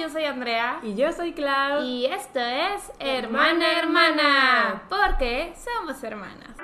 yo soy Andrea. Y yo soy Clau. Y esto es Hermana Hermana, porque somos hermanas.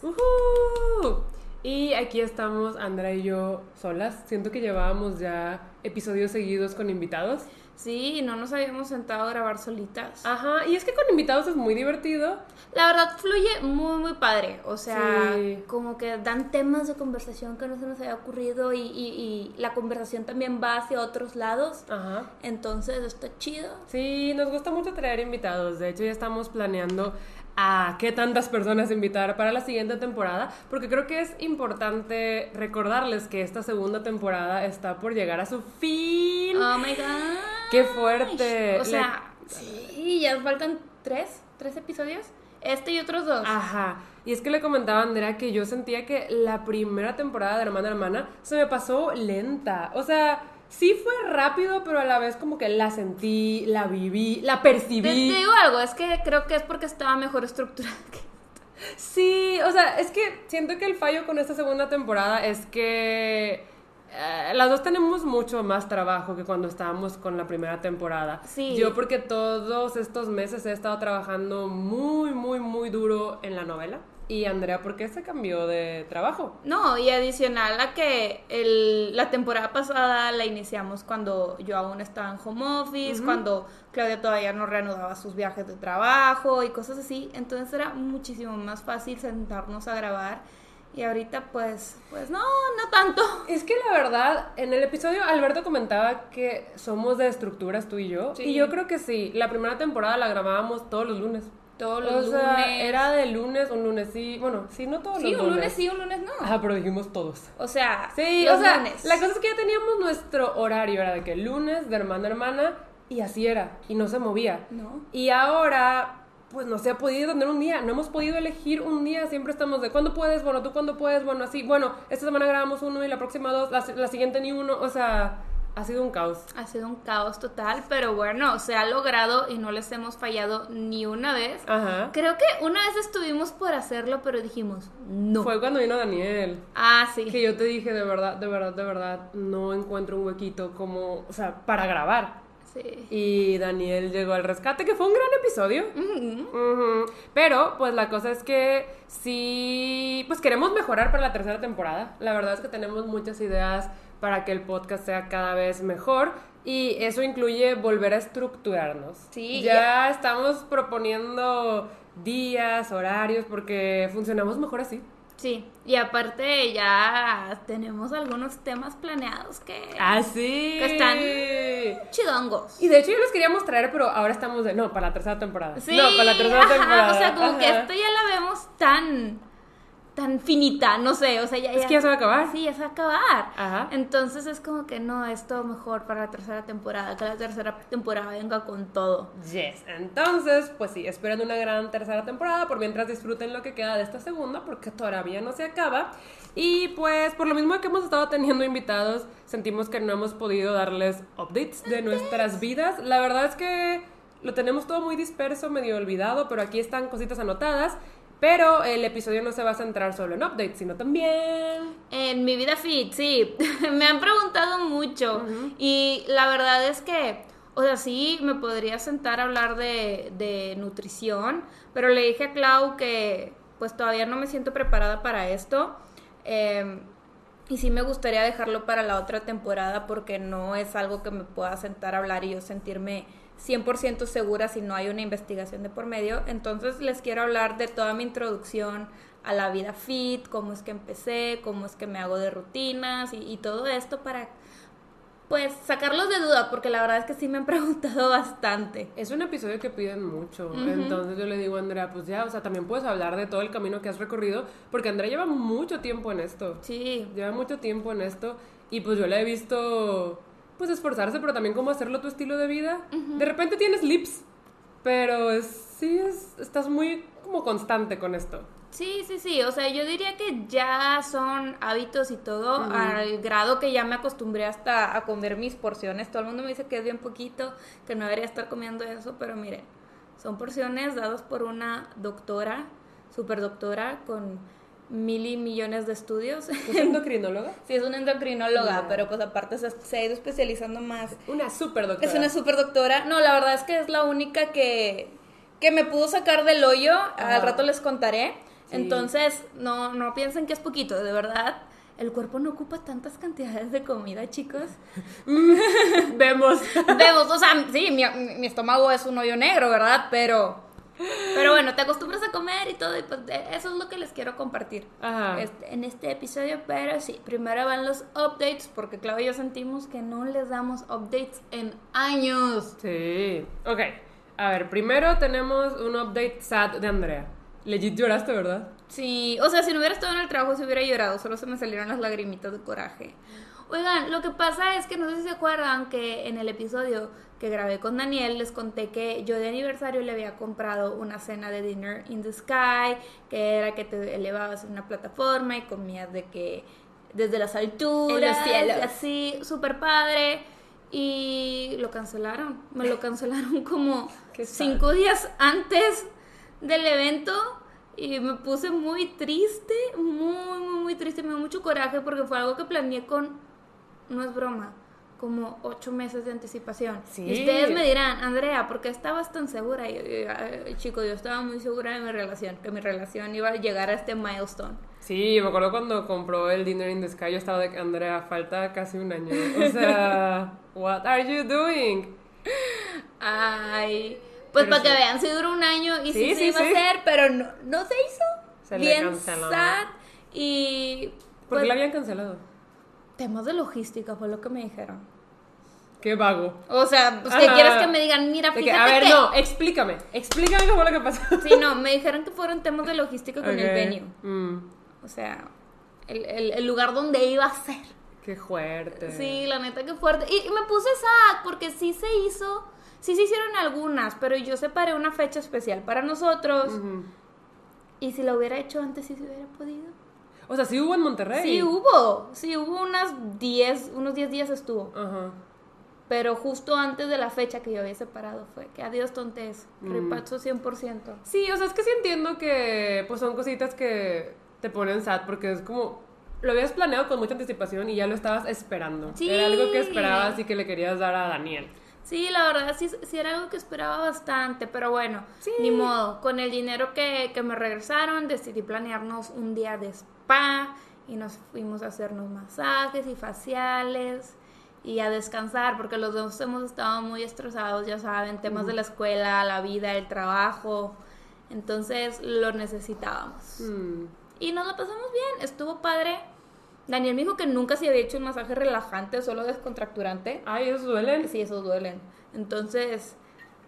¡Uhú! Y aquí estamos Andrea y yo solas. Siento que llevábamos ya episodios seguidos con invitados. Sí, no nos habíamos sentado a grabar solitas. Ajá, y es que con invitados es muy divertido. La verdad fluye muy, muy padre. O sea, Sí. como que dan temas de conversación que no se nos había ocurrido y, y- y la conversación también va hacia otros lados. Ajá. Entonces está chido. Sí, nos gusta mucho traer invitados. De hecho, ya estamos planeando a qué tantas personas invitar para la siguiente temporada, porque creo que es importante recordarles que esta segunda temporada está por llegar a su fin. Oh my god. ¡Qué fuerte! O sea, sí, ya faltan tres, tres episodios. Este y otros dos. Ajá. Y es que le comentaba a Andrea que yo sentía que la primera temporada de Hermana Hermana se me pasó lenta. O sea, sí fue rápido, pero a la vez como que la sentí, la viví, la Te, percibí. te digo algo, es que creo que es porque estaba mejor estructurada. que- Sí, o sea, es que siento que el fallo con esta segunda temporada es que eh, las dos tenemos mucho más trabajo que cuando estábamos con la primera temporada. Sí. Yo porque todos estos meses he estado trabajando muy, muy, muy duro en la novela. Y Andrea, ¿por qué se cambió de trabajo? No, y adicional a que el- la temporada pasada la iniciamos cuando yo aún estaba en home office, cuando Claudia todavía no reanudaba sus viajes de trabajo y cosas así. Entonces era muchísimo más fácil sentarnos a grabar. Y ahorita pues, pues no, no tanto. Es que la verdad, en el episodio Alberto comentaba que somos de estructuras tú y yo. Sí. Y yo creo que sí. La primera temporada la grabábamos todos los lunes. Todos los o sea, lunes. era de lunes, un lunes sí. Bueno, sí, no todos Sí, los un lunes. lunes sí, un lunes no. Ajá, pero dijimos todos. O sea, Sí, los o sea, lunes. la cosa es que ya teníamos nuestro horario, era de que lunes de hermana a hermana, y así era, y no se movía. No. Y ahora, pues no se ha podido tener un día, no hemos podido elegir un día, siempre estamos de cuándo puedes, bueno, tú cuándo puedes, bueno, así, bueno, esta semana grabamos uno y la próxima dos, la, la siguiente ni uno, o sea, ha sido un caos. Ha sido un caos total, pero bueno, se ha logrado y no les hemos fallado ni una vez. Ajá. Creo que una vez estuvimos por hacerlo, pero dijimos, no. Fue cuando vino Daniel. Ah, sí. Que yo te dije, de verdad, de verdad, de verdad, no encuentro un huequito como, o sea, para grabar. Sí. Y Daniel llegó al rescate, que fue un gran episodio. Ujú. Ujú. Pero, pues la cosa es que sí, pues queremos mejorar para la tercera temporada. La verdad es que tenemos muchas ideas para que el podcast sea cada vez mejor. Y eso incluye volver a estructurarnos. Sí, Ya estamos proponiendo días, horarios, porque funcionamos mejor así. Sí, y aparte ya tenemos algunos temas planeados que Así. Que están- chidongos. Y de hecho yo los queríamos traer, pero ahora estamos de, no, para la tercera temporada. Sí, no, para la tercera ajá, temporada. O sea, como que esto ya la vemos tan tan finita, no sé, o sea, ya, Es que ya se va a acabar. Sí, ya se va a acabar. Ajá. Entonces es como que no, esto mejor para la tercera temporada, que la tercera temporada venga con todo. Yes, entonces, pues sí, esperen una gran tercera temporada, por mientras disfruten lo que queda de esta segunda, porque todavía no se acaba. Y pues, por lo mismo que hemos estado teniendo invitados, sentimos que no hemos podido darles updates de nuestras vidas. La verdad es que lo tenemos todo muy disperso, medio olvidado, pero aquí están cositas anotadas. Pero el episodio no se va a centrar solo en updates, sino también... En mi vida fit, sí, me han preguntado mucho. Y la verdad es que, o sea, sí, me podría sentar a hablar de, de nutrición, pero le dije a Clau que pues todavía no me siento preparada para esto. Eh, y sí me gustaría dejarlo para la otra temporada porque no es algo que me pueda sentar a hablar y yo sentirme 100% segura si no hay una investigación de por medio. Entonces les quiero hablar de toda mi introducción a la vida fit, cómo es que empecé, cómo es que me hago de rutinas y, y todo esto para pues sacarlos de duda porque la verdad es que sí me han preguntado bastante. Es un episodio que piden mucho, entonces yo le digo a Andrea, pues ya, o sea, también puedes hablar de todo el camino que has recorrido, porque Andrea lleva mucho tiempo en esto, Sí, lleva mucho tiempo en esto, y pues yo la he visto, pues esforzarse, pero también cómo hacerlo tu estilo de vida. De repente tienes lips, pero es, sí, es, estás muy como constante con esto. Sí, sí, sí, o sea, yo diría que ya son hábitos y todo, al grado que ya me acostumbré hasta a comer mis porciones. Todo el mundo me dice que es bien poquito, que no debería estar comiendo eso, pero miren, son porciones dadas por una doctora, super doctora, con mil y millones de estudios. ¿Es endocrinóloga? sí, es una endocrinóloga, No. pero pues aparte se, se ha ido especializando más. Una super doctora. Es una super doctora. No, la verdad es que es la única que, que me pudo sacar del hoyo. Al rato les contaré. Sí. Entonces, no, no piensen que es poquito, de verdad. El cuerpo no ocupa tantas cantidades de comida, chicos. Vemos. Vemos, o sea, sí, mi, mi estómago es un hoyo negro, ¿verdad? Pero, pero bueno, te acostumbras a comer y todo, y pues de- eso es lo que les quiero compartir Ajá. este- en este episodio. Pero sí, primero van los updates, porque Claudia y yo sentimos que no les damos updates en años. Sí. Ok. A ver, primero tenemos un update sad de Andrea. Legit lloraste, ¿verdad? Sí, o sea, si no hubiera estado en el trabajo, se hubiera llorado, solo se me salieron las lagrimitas de coraje. Oigan, lo que pasa es que no sé si se acuerdan que en el episodio que grabé con Daniel les conté que yo de aniversario le había comprado una cena de Dinner in the Sky, que era que te elevabas en una plataforma y comías de que desde las alturas, En los cielos. y así, súper padre. Y lo cancelaron, me lo cancelaron como cinco días antes del evento y me puse muy triste, muy, muy, muy triste, me dio mucho coraje porque fue algo que planeé con, no es broma, como ocho meses de anticipación. Sí. Y ustedes me dirán, Andrea, ¿por qué estabas tan segura? Y yo, yo, "Ay, chico, yo estaba muy segura de mi relación, que mi relación iba a llegar a este milestone. Sí, me acuerdo cuando compró el Dinner in the Sky, yo estaba de que, Andrea, falta casi un año. O sea, what are you doing? Ay, pues Pero para que vean, si duró un año y sí, Sí, se iba a hacer, pero no, no se hizo. Se le Bien canceló. sad y... ¿Por pues, qué la habían cancelado? Temas de logística fue lo que me dijeron. Qué vago. O sea, pues que Ajá. quieres que me digan, mira, fíjate que, a ver, que... no, explícame. Explícame qué fue lo que pasó. Sí, no, me dijeron que fueron temas de logística con el venue. Mm, O sea, el, el- el lugar donde iba a ser. qué fuerte. Sí, la neta que fuerte. Y, y me puse sad porque sí se hizo, sí se hicieron algunas, pero yo separé una fecha especial para nosotros. Y si la hubiera hecho antes, sí se hubiera podido. O sea, sí hubo en Monterrey. Sí hubo, sí hubo unas 10, unos 10 días estuvo. Ajá. Pero justo antes de la fecha que yo había separado fue que adiós tontes, Mm. repacho 100%. Sí, o sea, es que sí entiendo que pues son cositas que te ponen sad porque es como lo habías planeado con mucha anticipación y ya lo estabas esperando. Sí. Era algo que esperabas y que le querías dar a Daniel. Sí, la verdad sí, sí era algo que esperaba bastante, pero bueno, Sí. ni modo. Con el dinero que, que me regresaron decidí planearnos un día de spa y nos fuimos a hacernos masajes y faciales y a descansar porque los dos hemos estado muy estresados, ya saben, temas de la escuela, la vida, el trabajo. Entonces lo necesitábamos. Mm. Y nos la pasamos bien, estuvo padre. Daniel me dijo que nunca se había hecho un masaje relajante, solo descontracturante. Ay, esos duelen. Sí, esos duelen. Entonces,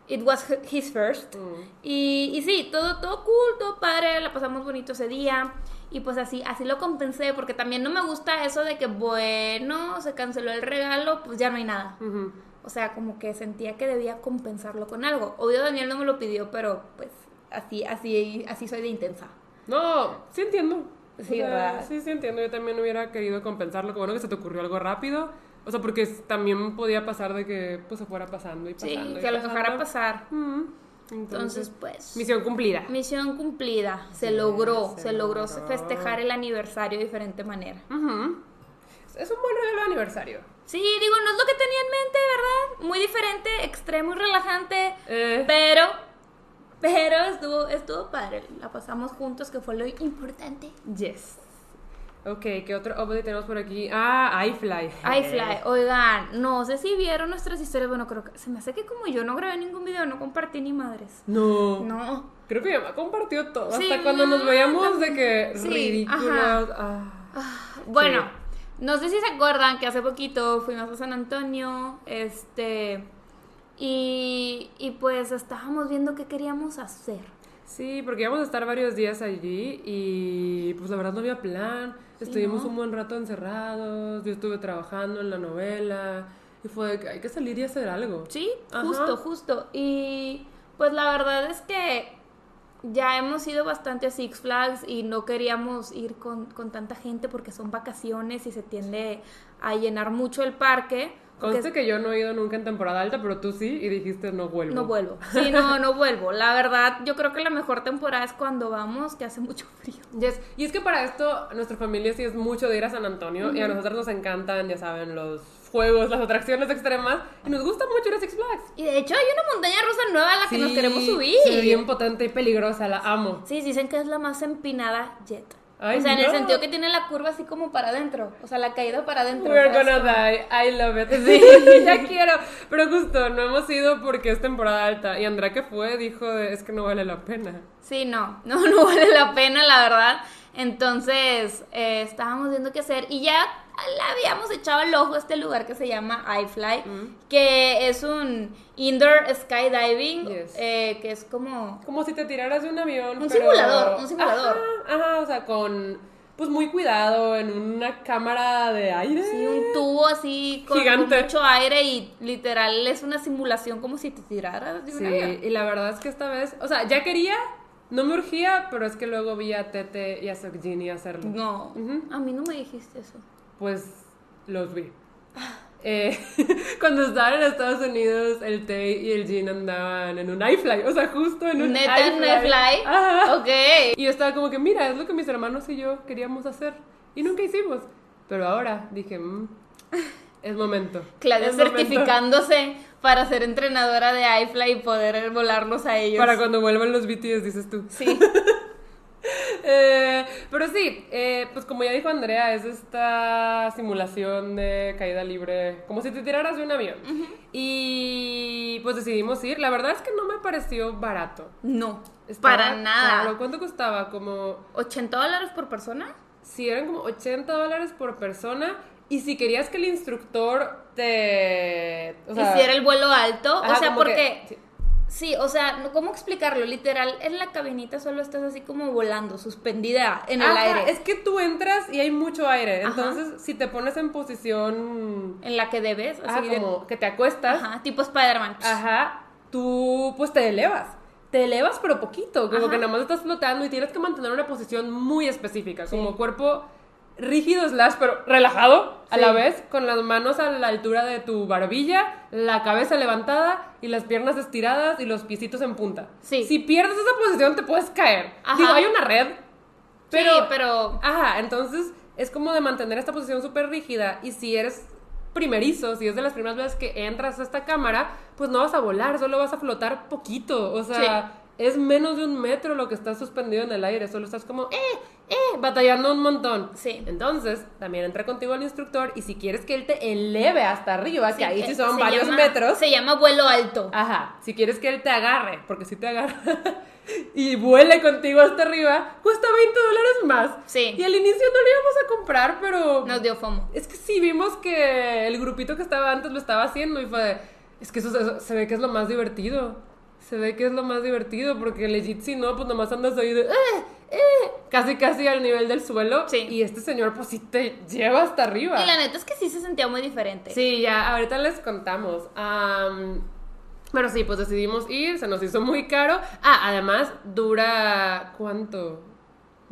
it was his first. Mm. Y, y sí, todo, todo cool, todo padre, la pasamos bonito ese día. Y pues así, así lo compensé, porque también no me gusta eso de que, bueno, se canceló el regalo, pues ya no hay nada. O sea, como que sentía que debía compensarlo con algo. Obvio Daniel no me lo pidió, pero pues así, así, así soy de intensa. No, sí entiendo. O Sí, sea, ¿verdad? Sí, sí entiendo. Yo también hubiera querido compensarlo. Bueno que se te ocurrió algo rápido. O sea, porque también podía pasar de que pues se fuera pasando y Sí, pasando. y que lo dejara pasar. Entonces, pues... misión cumplida. Misión cumplida, se Sí, logró, se se logró logró. festejar el aniversario de diferente manera. Ujú. Es un buen regalo de aniversario. Sí, digo, no es lo que tenía en mente, ¿verdad? Muy diferente, extremo y relajante, Eh, pero, pero estuvo, estuvo padre. La pasamos juntos, que fue lo importante. yes. Ok, ¿qué otro update tenemos por aquí? Ah, iFly. iFly, oigan, no sé si vieron nuestras historias, bueno, creo que se me hace que como yo no grabé ningún video, no compartí ni madres. No. No, Creo que ya me compartió todo. Sí, Hasta cuando nos no, veíamos de que sí, ajá. Ah. Bueno, Sí. no sé si se acuerdan que hace poquito fuimos a San Antonio, este, y, y pues estábamos viendo qué queríamos hacer. Sí, porque íbamos a estar varios días allí y pues la verdad no había plan. Estuvimos ¿no? un buen rato encerrados, yo estuve trabajando en la novela y fue de que hay que salir y hacer algo. Sí, Ajá. justo, justo. Y pues la verdad es que ya hemos ido bastante a Six Flags y no queríamos ir con, con tanta gente porque son vacaciones y se tiende a llenar mucho el parque. Conste que yo no he ido nunca en temporada alta, pero tú sí y dijiste no vuelvo. No vuelvo. Sí, no, no vuelvo. La verdad, yo creo que la mejor temporada es cuando vamos, que hace mucho frío. Yes. Y es que para esto, nuestra familia sí es mucho de ir a San Antonio y a nosotros nos encantan, ya saben, los juegos, las atracciones extremas y nos gusta mucho ir a Six Flags. Y de hecho hay una montaña rusa nueva a la que nos queremos subir. Sí, bien potente y peligrosa, la amo. Sí, dicen que es la más empinada jet. O sea, en el sentido que tiene la curva así como para adentro. O sea, la caída para adentro. We're gonna die. I love it. Sí, ya quiero. Pero justo, no hemos ido porque es temporada alta. Y Andrea que fue dijo, es que no vale la pena. Sí, no. No, no vale la pena, la verdad. Entonces, eh, estábamos viendo qué hacer. Y ya le habíamos echado el ojo a este lugar que se llama iFly, mm. que es un indoor skydiving, eh, que es como... Como si te tiraras de un avión. Un simulador, un simulador. Ajá, o sea, con pues muy cuidado en una cámara de aire. Sí, un tubo así con, mucho aire y literal es una simulación como si te tiraras de un Sí, y la verdad es que esta vez, o sea, ya quería, no me urgía, pero es que luego vi a Tete y a Sokjini hacerlo. No, a mí no me dijiste eso pues los vi. Eh, cuando estaban en Estados Unidos, el Tay y el Jean andaban en un iFly, o sea, justo en un ¿Neta iFly. en iFly? Ajá. Ok. Y yo estaba como que, mira, es lo que mis hermanos y yo queríamos hacer. Y nunca hicimos. Pero ahora dije, mmm, es momento. Claudia certificándose para ser entrenadora de iFly y poder volarlos a ellos. Para cuando vuelvan los BTS, dices tú. Sí. Eh, pero sí, eh, pues como ya dijo Andrea, es esta simulación de caída libre, como si te tiraras de un avión. Y pues decidimos ir. La verdad es que no me pareció barato. No, para nada. ¿Cuánto costaba? ¿Como 80 dólares por persona? Sí, eran como 80 dólares por persona. Y si querías que el instructor te... Hiciera el vuelo alto, o sea, porque... Sí, o sea, ¿cómo explicarlo? Literal, en la cabinita solo estás así como volando, suspendida en el aire. Es que tú entras y hay mucho aire. Entonces, si te pones en posición. En la que debes, así como que te acuestas. Ajá, tipo Spider-Man. Ajá, tú pues te elevas. Te elevas, pero poquito. Como que nada más estás flotando y tienes que mantener una posición muy específica. Como cuerpo rígido slash, pero relajado a la vez, con las manos a la altura de tu barbilla, la cabeza levantada y las piernas estiradas y los piecitos en punta. Sí. Si pierdes esa posición te puedes caer. Digo, hay una red, pero... Sí, pero... Ajá, entonces es como de mantener esta posición súper rígida y si eres primerizo, si es de las primeras veces que entras a esta cámara, pues no vas a volar, solo vas a flotar poquito, o sea es menos de un metro lo que está suspendido en el aire, solo estás como, eh, eh, batallando un montón. Sí. Entonces, también entra contigo el instructor y si quieres que él te eleve hasta arriba, que ahí sí son varios metros. Se llama vuelo alto. Ajá, si quieres que él te agarre, porque si te agarra y vuele contigo hasta arriba, cuesta 20 dólares más. Sí. Y al inicio no lo íbamos a comprar, pero... Nos dio fomo. Es que sí, vimos que el grupito que estaba antes lo estaba haciendo y fue de, es que eso se ve que es lo más divertido se ve que es lo más divertido porque legit si no, pues nomás andas ahí de... Eh, eh", casi casi al nivel del suelo. Sí. Y este señor pues sí te lleva hasta arriba. Y la neta es que sí se sentía muy diferente. Sí, ya, ahorita les contamos. pero sí, pues decidimos ir, se nos hizo muy caro. Ah, además dura... ¿Cuánto?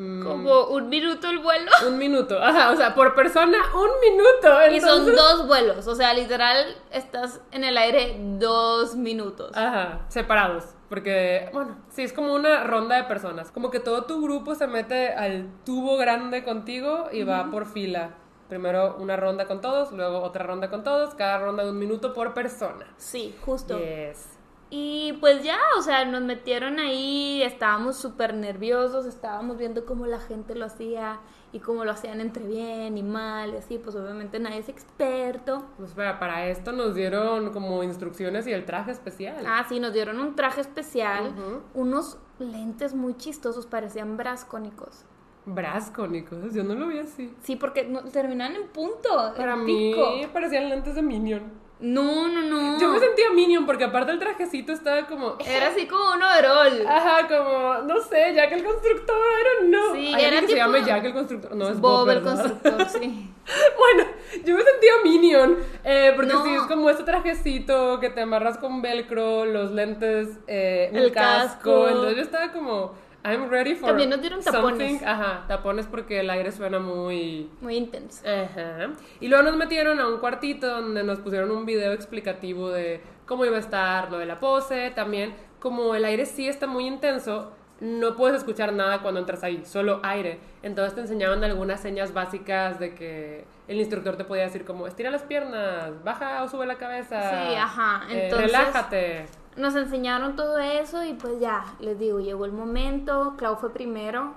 Mm. Como un minuto el vuelo. Un minuto, ajá, o sea, por persona un minuto. Y son dos vuelos, o sea, literal estás en el aire dos minutos. Ajá, separados. Porque, bueno, sí, es como una ronda de personas. Como que todo tu grupo se mete al tubo grande contigo y va por fila. Primero una ronda con todos, luego otra ronda con todos, cada ronda de un minuto por persona. Sí, justo. Yes. Y pues ya, o sea, nos metieron ahí, estábamos súper nerviosos, estábamos viendo cómo la gente lo hacía y cómo lo hacían entre bien y mal y así, pues obviamente nadie es experto. Pues para, para esto nos dieron como instrucciones y el traje especial. Ah, sí, nos dieron un traje especial, unos lentes muy chistosos, parecían brascónicos. Brascónicos, yo no lo vi así. Sí, porque no, terminan en punto. Para mí parecían lentes de Minion. No, no, no. Yo me sentía Minion porque aparte el trajecito estaba como... Era así como un overall. Ajá, como, no sé, Jack el Constructor, no. Sí, era que se llama Jack el Constructor. No, es Bob, Bob el Constructor, sí. bueno, yo me sentía Minion. Eh, porque sí, es como este trajecito que te amarras con velcro, los lentes, eh, el casco. Entonces yo estaba como I'm ready for También nos dieron tapones. something. Ajá, tapones porque el aire suena muy... Muy intenso. Ajá. Y luego nos metieron a un cuartito donde nos pusieron un video explicativo de cómo iba a estar lo de la pose. También, como el aire sí está muy intenso, no puedes escuchar nada cuando entras ahí, solo aire. Entonces te enseñaban algunas señas básicas de que el instructor te podía decir como estira las piernas, baja o sube la cabeza. Sí, ajá. eh, Entonces, relájate. Nos enseñaron todo eso y pues ya, les digo, llegó el momento, Clau fue primero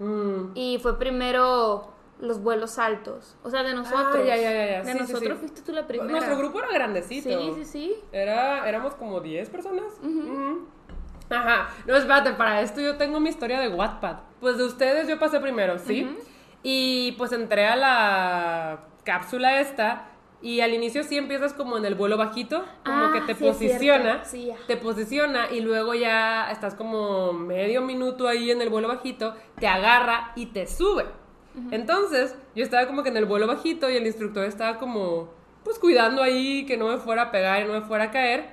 Mm. y fue primero los vuelos altos, o sea, de nosotros. Ah, ya, ya, ya, ya. De Sí, nosotros sí. fuiste tú la primera. Nuestro grupo era grandecito. Sí, sí, sí. Era, éramos como 10 personas. Ajá. No, espérate, para esto yo tengo mi historia de Wattpad. Pues de ustedes yo pasé primero, ¿sí? Y pues entré a la cápsula esta. Y al inicio sí empiezas como en el vuelo bajito, como Ah, que te sí, es posiciona. Sí, ya. te posiciona y luego ya estás como medio minuto ahí en el vuelo bajito, te agarra y te sube. Entonces, yo estaba como que en el vuelo bajito y el instructor estaba como, pues cuidando ahí que no me fuera a pegar y no me fuera a caer.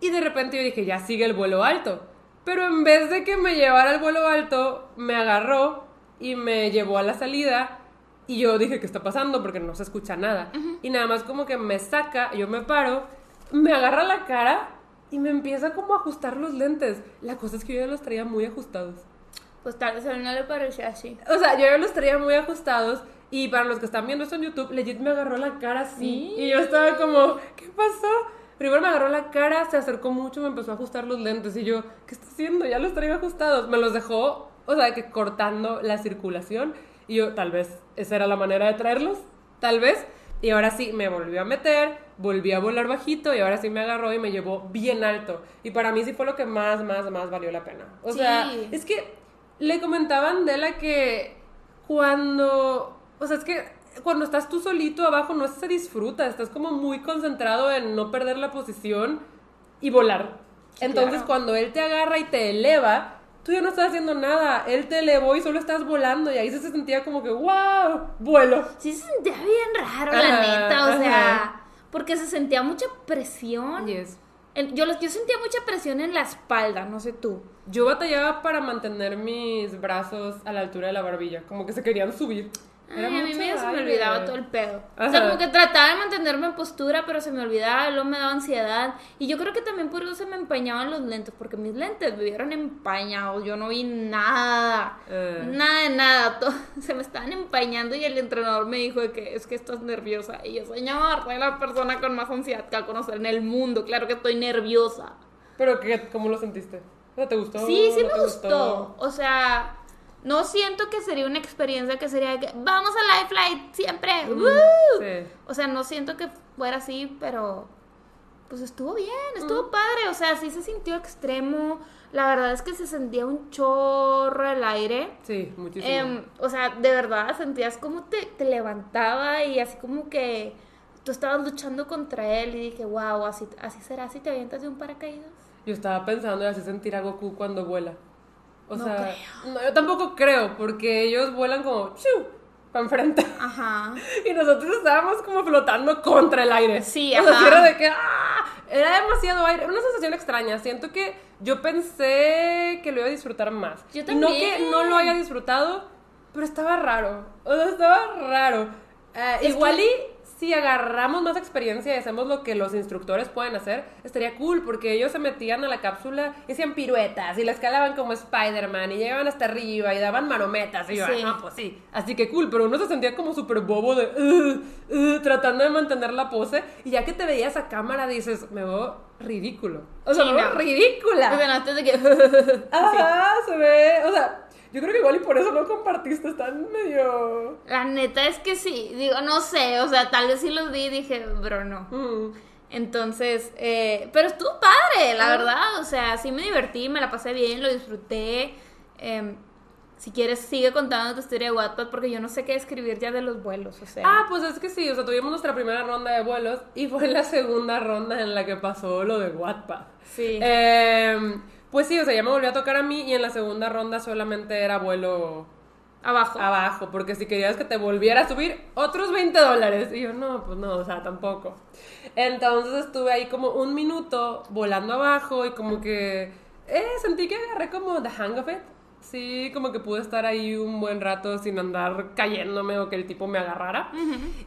Y de repente yo dije, ya sigue el vuelo alto. Pero en vez de que me llevara al vuelo alto, me agarró y me llevó a la salida. Y yo dije, ¿qué está pasando? Porque no se escucha nada. Y nada más como que me saca, yo me paro, me agarra la cara y me empieza como a ajustar los lentes. La cosa es que yo ya los traía muy ajustados. Pues tal vez a él no le parecía así. O sea, yo ya los traía muy ajustados. Y para los que están viendo esto en YouTube, legit me agarró la cara así. Y yo estaba como, ¿qué pasó? Primero me agarró la cara, se acercó mucho, me empezó a ajustar los lentes. Y yo, ¿qué está haciendo? Ya los traigo ajustados. Me los dejó, o sea, que cortando la circulación. Y yo, tal vez, esa era la manera de traerlos. Tal vez. Y ahora sí, me volvió a meter, volví a volar bajito y ahora sí me agarró y me llevó bien alto. Y para mí sí fue lo que más, más, más valió la pena. O Sí. sea, es que le comentaban de la que cuando, o sea, es que cuando estás tú solito abajo no se disfruta, estás como muy concentrado en no perder la posición y volar. Sí, Entonces claro. cuando él te agarra y te eleva, tú ya no estás haciendo nada, él te elevó y solo estás volando y ahí se sentía como que, wow, vuelo. Sí se sentía bien raro, la neta, o sea, porque se sentía mucha presión. Yes. Yo, yo sentía mucha presión en la espalda, no sé tú. Yo batallaba para mantener mis brazos a la altura de la barbilla, como que se querían subir. Ay, a mí medio se me olvidaba todo el pedo. O sea, como que trataba de mantenerme en postura, pero se me olvidaba, luego me daba ansiedad. Y yo creo que también por eso se me empañaban los lentes, porque mis lentes vivieron empañados, yo no vi nada. Eh. Nada de nada, todo- se me estaban empañando y el entrenador me dijo que es que estás nerviosa. Y yo, señor, soy la persona con más ansiedad que va a conocer en el mundo, claro que estoy nerviosa. Pero, ¿qué, ¿cómo lo sentiste? O sea, ¿te gustó? Sí, sí ¿No me te gustó. O sea, no siento que sería una experiencia que sería de que vamos a Life Flight siempre. ¡Woo! Sí. O sea, no siento que fuera así, pero pues estuvo bien, estuvo padre. O sea, sí se sintió extremo. La verdad es que se sentía un chorro el aire. Sí, muchísimo. Em, o sea, de verdad sentías como te, te levantaba y así como que tú estabas luchando contra él y dije, wow, así, así será si te avientas de un paracaídas. Yo estaba pensando en así sentir a Goku cuando vuela. O No sea, no, yo tampoco creo, porque ellos vuelan como para enfrente. Ajá. Y nosotros estábamos como flotando contra el aire. Sí, o sea, ajá. sí era de que ¡ah! era demasiado aire, era una sensación extraña. Siento que yo pensé que lo iba a disfrutar más. Yo Y no que también. no lo haya disfrutado, pero estaba raro. O sea, estaba raro. Es igual que- y si agarramos más experiencia y hacemos lo que los instructores pueden hacer, estaría cool, porque ellos se metían a la cápsula y hacían piruetas y la escalaban como Spider-Man y llegaban hasta arriba y daban marometas y yo, Sí. "Ah, pues sí. Así que cool, pero uno se sentía como súper bobo de "Ugh, ugh", tratando de mantener la pose y ya que te veías a cámara dices, me veo ridículo. O sea, Sí, me veo no. ridícula. No, antes de que... Ajá, se ve, o sea, yo creo que igual y por eso no compartiste, están medio... La neta es que sí, digo, no sé, o sea, tal vez sí los vi y dije, bro, no. Mm. Entonces, eh, pero estuvo padre, la verdad, o sea, sí me divertí, me la pasé bien, lo disfruté. Em, si quieres, sigue contando tu historia de Wattpad porque yo no sé qué escribir ya de los vuelos, o sea. Ah, pues es que sí, o sea, tuvimos nuestra primera ronda de vuelos y fue la segunda ronda en la que pasó lo de Wattpad. sí. Eh, pues sí, o sea, ya me volvió a tocar a mí y en la segunda ronda solamente era vuelo Abajo. abajo, porque si querías que te volviera a subir, otros 20 dólares. Y yo, no, pues no, o sea, tampoco. Entonces estuve ahí como un minuto volando abajo y como que, eh, sentí que agarré como the hang of it. Sí, como que pude estar ahí un buen rato sin andar cayéndome o que el tipo me agarrara.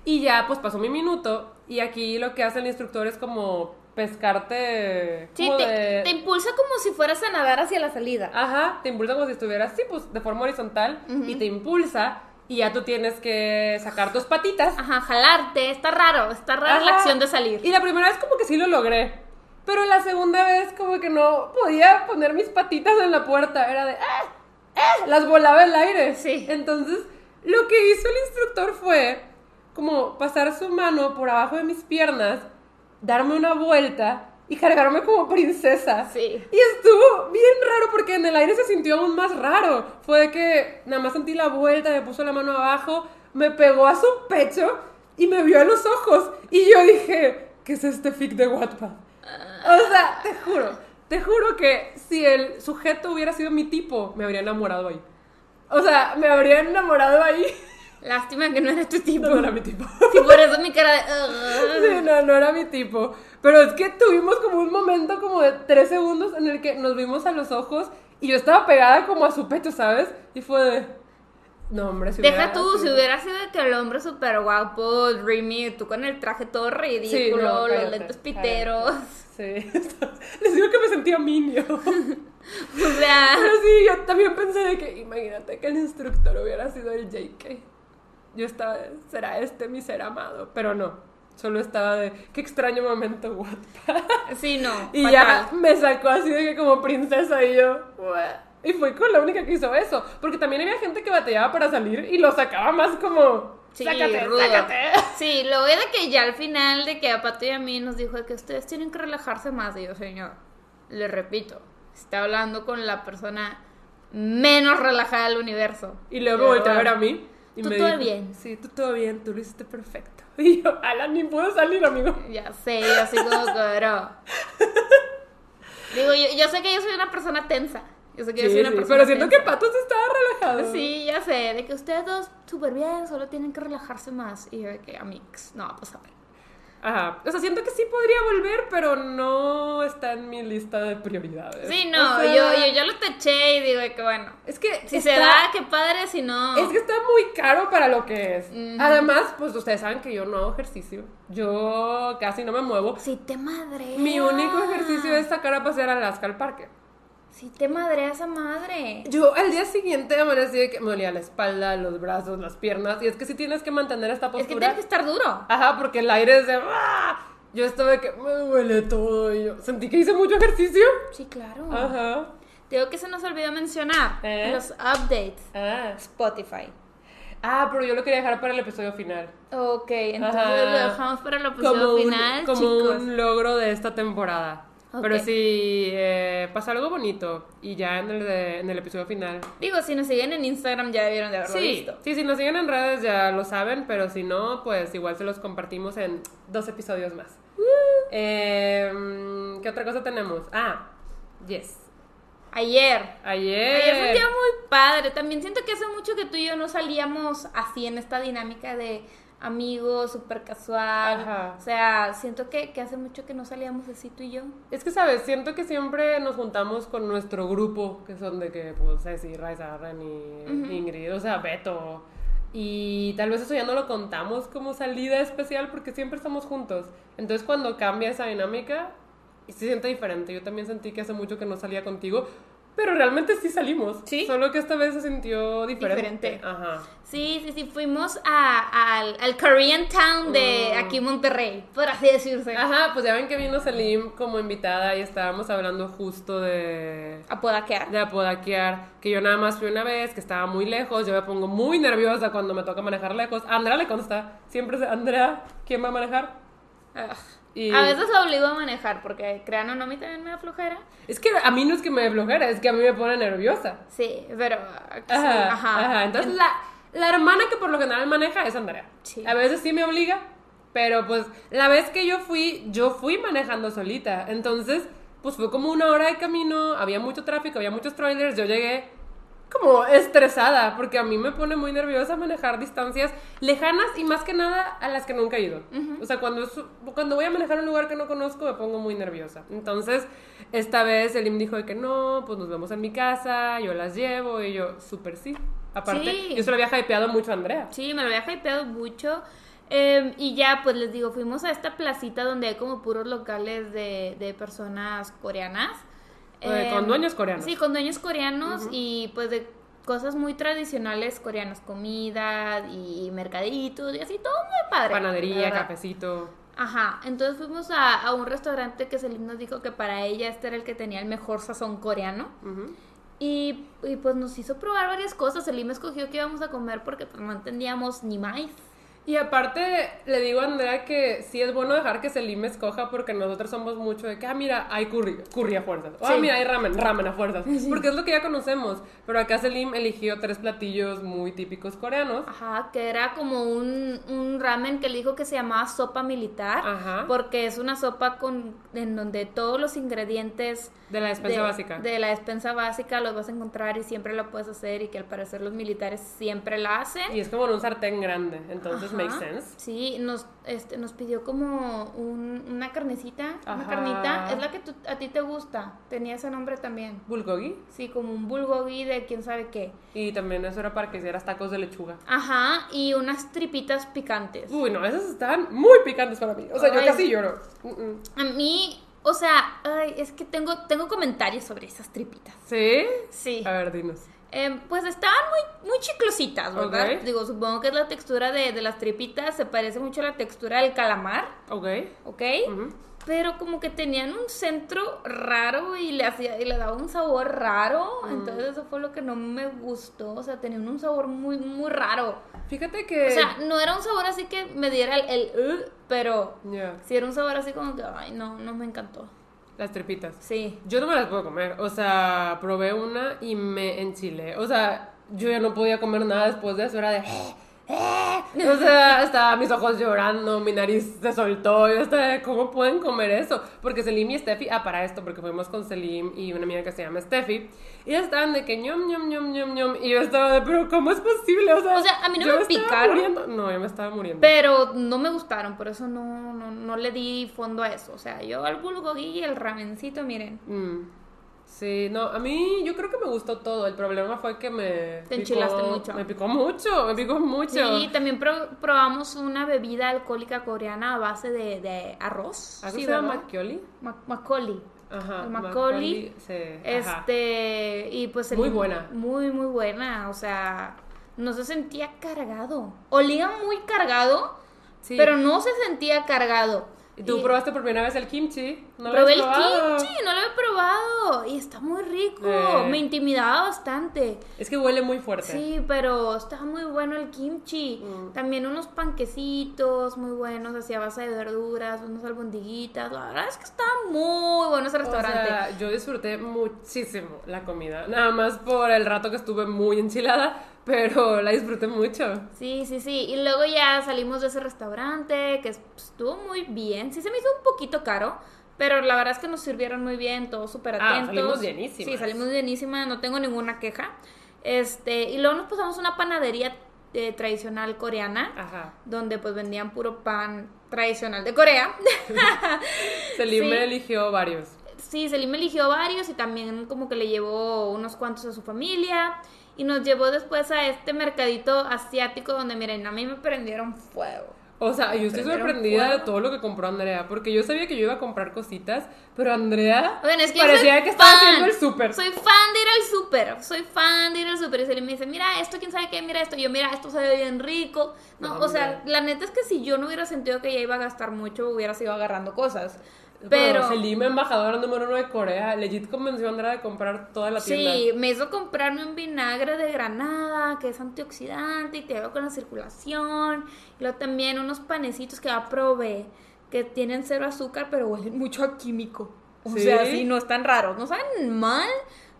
Y ya, pues pasó mi minuto. Y aquí lo que hace el instructor es como pescarte. Sí, como te, de- te impulsa como si fueras a nadar hacia la salida. Ajá, te impulsa como si estuvieras así, pues de forma horizontal. Y te impulsa. Y ya tú tienes que sacar tus patitas. Ajá, jalarte. Está raro, está rara la acción de salir. Y la primera vez como que sí lo logré. Pero la segunda vez como que no podía poner mis patitas en la puerta. Era de... ¡Ah! ¡Ah! Las volaba el aire. Sí. Entonces lo que hizo el instructor fue como pasar su mano por abajo de mis piernas, darme una vuelta y cargarme como princesa. Sí. Y estuvo bien raro porque en el aire se sintió aún más raro. Fue que nada más sentí la vuelta, me puso la mano abajo, me pegó a su pecho y me vio a los ojos. Y yo dije, ¿qué es este fic de Wattpad? O sea, te juro, te juro que si el sujeto hubiera sido mi tipo, me habría enamorado ahí. O sea, me habría enamorado ahí. Lástima que no era tu tipo. No era mi tipo. Sí, por eso mi cara de... Sí, no, no era mi tipo. Pero es que tuvimos como un momento como de tres segundos en el que nos vimos a los ojos y yo estaba pegada como a su pecho, ¿sabes? Y fue de... No, hombre, si Deja hubiera tú, si hubiera sido de que el hombre súper guapo, dreamy, tú con el traje todo ridículo, Sí, no, los lentes piteros. Sí, les digo que me sentía minio. O sea, Pero sí, yo también pensé de que, imagínate que el instructor hubiera sido el JK. Yo estaba, de, será este mi ser amado, pero no. Solo estaba de, qué extraño momento, Wattpad. sí, no. Y fatal. ya me sacó así de que como princesa y yo, y fue con la única que hizo eso. Porque también había gente que batallaba para salir y lo sacaba más como, Sí, sácate, rudo. sácate. Sí, lo de que ya al final de que a Pato y a mí nos dijo que ustedes tienen que relajarse más. Y yo, señor, le repito, está hablando con la persona menos relajada del universo. Y luego volteó a ver a mí. Y Tú me todo dijo, bien. Sí, tú todo bien, tú lo hiciste perfecto. Y yo, Alan, ni puedo salir, amigo. Ya sé, yo así como bro. Digo, yo, yo sé que yo soy una persona tensa. Yo sé que Sí, soy una sí, persona pero siento que tensa. Pato se estaba relajado. Sí, ya sé, de que ustedes dos súper bien, solo tienen que relajarse más. Y yo de que, amigos, no va a pasar. Ajá. O sea, siento que sí podría volver, pero no está en mi lista de prioridades. Sí, no, O sea, yo, yo, yo lo teché y digo que, bueno, Es que si está- se da, qué padre, si no... Es que está muy caro para lo que es. Ujú. Además, pues ustedes saben que yo no hago ejercicio. Yo casi no me muevo. Si te madre. Mi único ejercicio es sacar a pasear a Alaska al parque. Si te madre esa madre. Yo al día siguiente amanecí de que me dolía la espalda, los brazos, las piernas. Y es que si tienes que mantener esta Es que postura. tienes que estar duro. Ajá, porque el aire es de. ¡ah! Yo estaba de que me duele todo. Y yo sentí que hice mucho ejercicio. Sí, claro. Ajá. Digo que se nos olvidó mencionar ¿Eh? los updates. Ah. Spotify. Ah, pero yo lo quería dejar para el episodio final. Ok, entonces Ajá. lo dejamos para el episodio Como, un, final, como chicos. un logro de esta temporada. Pero si eh, pasa algo bonito y ya en el, de- en el episodio final. Digo, si nos siguen en Instagram ya debieron de haberlo Sí, visto. sí, si nos siguen en redes ya lo saben, pero si no, pues igual se los compartimos en dos episodios más. Em, ¿Qué otra cosa tenemos? Ah, yes. Ayer. Ayer. Ayer fue un día muy padre. También siento que hace mucho que tú y yo no salíamos así en esta dinámica de amigos, súper casual. Ajá. O sea, siento que, que hace mucho que no salíamos así tú y yo. Es que, ¿sabes? Siento que siempre nos juntamos con nuestro grupo, que son de que, pues, Ceci, Raiza, Reni, Ingrid, o sea, Beto. Y tal vez eso ya no lo contamos como salida especial porque siempre estamos juntos. Entonces, cuando cambia esa dinámica, se siente diferente. Yo también sentí que hace mucho que no salía contigo, pero realmente sí salimos. Sí. Solo que esta vez se sintió diferente. Diferente. Ajá. Sí, sí, sí. Fuimos a- al, al Korean Town de Mm. aquí Monterrey, por así decirse. Ajá, pues ya ven que vino Selim como invitada y estábamos hablando justo de A Podaquear. de apodaquear, que yo nada más fui una vez, que estaba muy lejos, yo me pongo muy nerviosa cuando me toca manejar lejos. A Andrea le consta, siempre es Andrea, ¿quién va a manejar? Ugh. Y- A veces lo obligo a manejar porque, crean o no, a mí también me da flojera. Es que a mí no es que me dé flojera, es que a mí me pone nerviosa. Sí, pero... sí, Ajá, ajá. ajá. Entonces la, la hermana que por lo general maneja es Andrea. Sí. A veces sí me obliga, pero pues la vez que yo fui, yo fui manejando solita. Entonces, pues fue como una hora de camino, había mucho tráfico, había muchos trailers, yo llegué como estresada, porque a mí me pone muy nerviosa manejar distancias lejanas y más que nada a las que nunca he ido. O sea, cuando, es- cuando voy a manejar un lugar que no conozco me pongo muy nerviosa. Entonces, esta vez Elim dijo de que no, pues nos vemos en mi casa, yo las llevo y yo, súper sí. Aparte, Sí. yo se lo había hypeado mucho a Andrea. Sí, me lo había hypeado mucho. Eh, y ya, pues les digo, fuimos a esta placita donde hay como puros locales de, de personas coreanas. Eh, con dueños coreanos. Sí, con dueños coreanos y pues de cosas muy tradicionales coreanas, comida y mercaditos y así, todo muy padre. Panadería, cafecito. Ajá, entonces fuimos a, a un restaurante que Selim nos dijo que para ella este era el que tenía el mejor sazón coreano. Y, y, pues nos hizo probar varias cosas. Selim escogió que íbamos a comer porque pues no entendíamos ni maíz. Y aparte, le digo a Andrea que sí es bueno dejar que Selim escoja porque nosotros somos mucho de que, ah, mira, hay curry, curry a fuerzas. O, ah, Sí. mira, hay ramen, ramen a fuerzas. Porque es lo que ya conocemos. Pero acá Selim eligió tres platillos muy típicos coreanos. Ajá, que era como un, un ramen que le dijo que se llamaba sopa militar. Ajá. Porque es una sopa con, en donde todos los ingredientes De la despensa de, básica. de la despensa básica los vas a encontrar y siempre la puedes hacer y que al parecer los militares siempre la hacen. Y es como en un sartén grande. Entonces, Ajá. Makes sense. Sí, nos, este, nos pidió como un- una carnecita, una Ajá. carnita. Es la que tú- a ti te gusta. Tenía ese nombre también. Bulgogi. Sí, como un bulgogi de quién sabe qué. Y también eso era para que hicieras tacos de lechuga. Ajá, y unas tripitas picantes. Uy, no, esas estaban muy picantes para mí. O sea, yo Ay. casi lloro. Mm, mm. A mí, o sea, ay, es que tengo, tengo comentarios sobre esas tripitas. ¿Sí? Sí. A ver, dinos. Eh, pues estaban muy, muy chiclositas, ¿verdad? Digo, supongo que es la textura de, de las tripitas, se parece mucho a la textura del calamar, Ok. ¿ok? Pero como que tenían un centro raro y le hacía y le daba un sabor raro, Mm. entonces eso fue lo que no me gustó, o sea, tenían un sabor muy muy raro. Fíjate que... O sea, no era un sabor así que me diera el, el "Ugh", pero Ya, sí era un sabor así como que ay, no, no me encantó. Las tripitas. Sí. Yo no me las puedo comer. O sea, probé una y me enchilé. O sea, yo ya no podía comer nada después de eso. Era de. O sea, estaba mis ojos llorando, mi nariz se soltó. Yo estaba de, ¿cómo pueden comer eso? Porque Selim y Steffi, ah, para esto, porque fuimos con Selim y una amiga que se llama Steffi. Y estaban de que ñom, ñom, ñom, ñom, ñom. Y yo estaba de, pero ¿cómo es posible? O sea, O sea, a mí no yo me picaron. muriendo. No, yo me estaba muriendo. Pero no me gustaron, por eso no, no, no le di fondo a eso. O sea, yo al bulgogi y el ramencito, miren. Mm. Sí, no, a mí yo creo que me gustó todo. El problema fue que me. Te enchilaste mucho. Me picó mucho, me picó mucho. Sí, también pro- probamos una bebida alcohólica coreana a base de, de arroz. ¿Algo sí, se llama ¿verdad? Machioli? Ma- Macaulay. Ajá. El Macaulay. sí. ajá. Este, y pues el- Muy buena. Muy, muy buena. O sea, no se sentía cargado. Olía muy cargado, Sí. pero no se sentía cargado. ¿Y tú Y- probaste por primera vez el kimchi? ¿No lo Probé el habías probado? kimchi, no lo he probado. Y está muy rico. Eh. Me intimidaba bastante. Es que huele muy fuerte. Sí, pero está muy bueno el kimchi. Mm. También unos panquecitos muy buenos, así a base de verduras, unas albondiguitas. La verdad es que está muy bueno ese O restaurante. sea, yo disfruté muchísimo la comida. Nada más por el rato que estuve muy enchilada, pero la disfruté mucho. Sí, sí, sí. Y luego ya salimos de ese restaurante, que es- pues, estuvo muy bien. Sí se me hizo un poquito caro, pero la verdad es que nos sirvieron muy bien, todos súper Ah, atentos. salimos llenísimas. Sí, salimos llenísimas, no tengo ninguna queja. Este, y luego nos pasamos a una panadería eh, tradicional coreana, Ajá. donde pues vendían puro pan tradicional de Corea. Selim Sí. me eligió varios. Sí, Selim eligió varios y también como que le llevó unos cuantos a su familia y nos llevó después a este mercadito asiático donde miren, a mí me prendieron fuego. O sea, yo estoy sorprendida de todo lo que compró Andrea, porque yo sabía que yo iba a comprar cositas, pero Andrea Bueno, es que yo parecía que estaba fan. haciendo el súper. Soy fan de ir al súper, soy fan de ir al súper y Selim me dice, mira esto, quién sabe qué, mira esto, Y yo mira, esto se ve bien rico. No, No, o sea, la neta es que si yo no hubiera sentido que ya iba a gastar mucho, hubiera sido agarrando cosas. Pero, Selim, embajadora número uno de Corea, legit convenció a Andrea de comprar toda la tienda. Sí, me hizo comprarme un vinagre de granada que es antioxidante y te ayuda con la circulación. Y luego también unos panecitos que ya probé que tienen cero azúcar pero huelen mucho a químico. O ¿Sí? sea, sí, no están raros, no saben mal,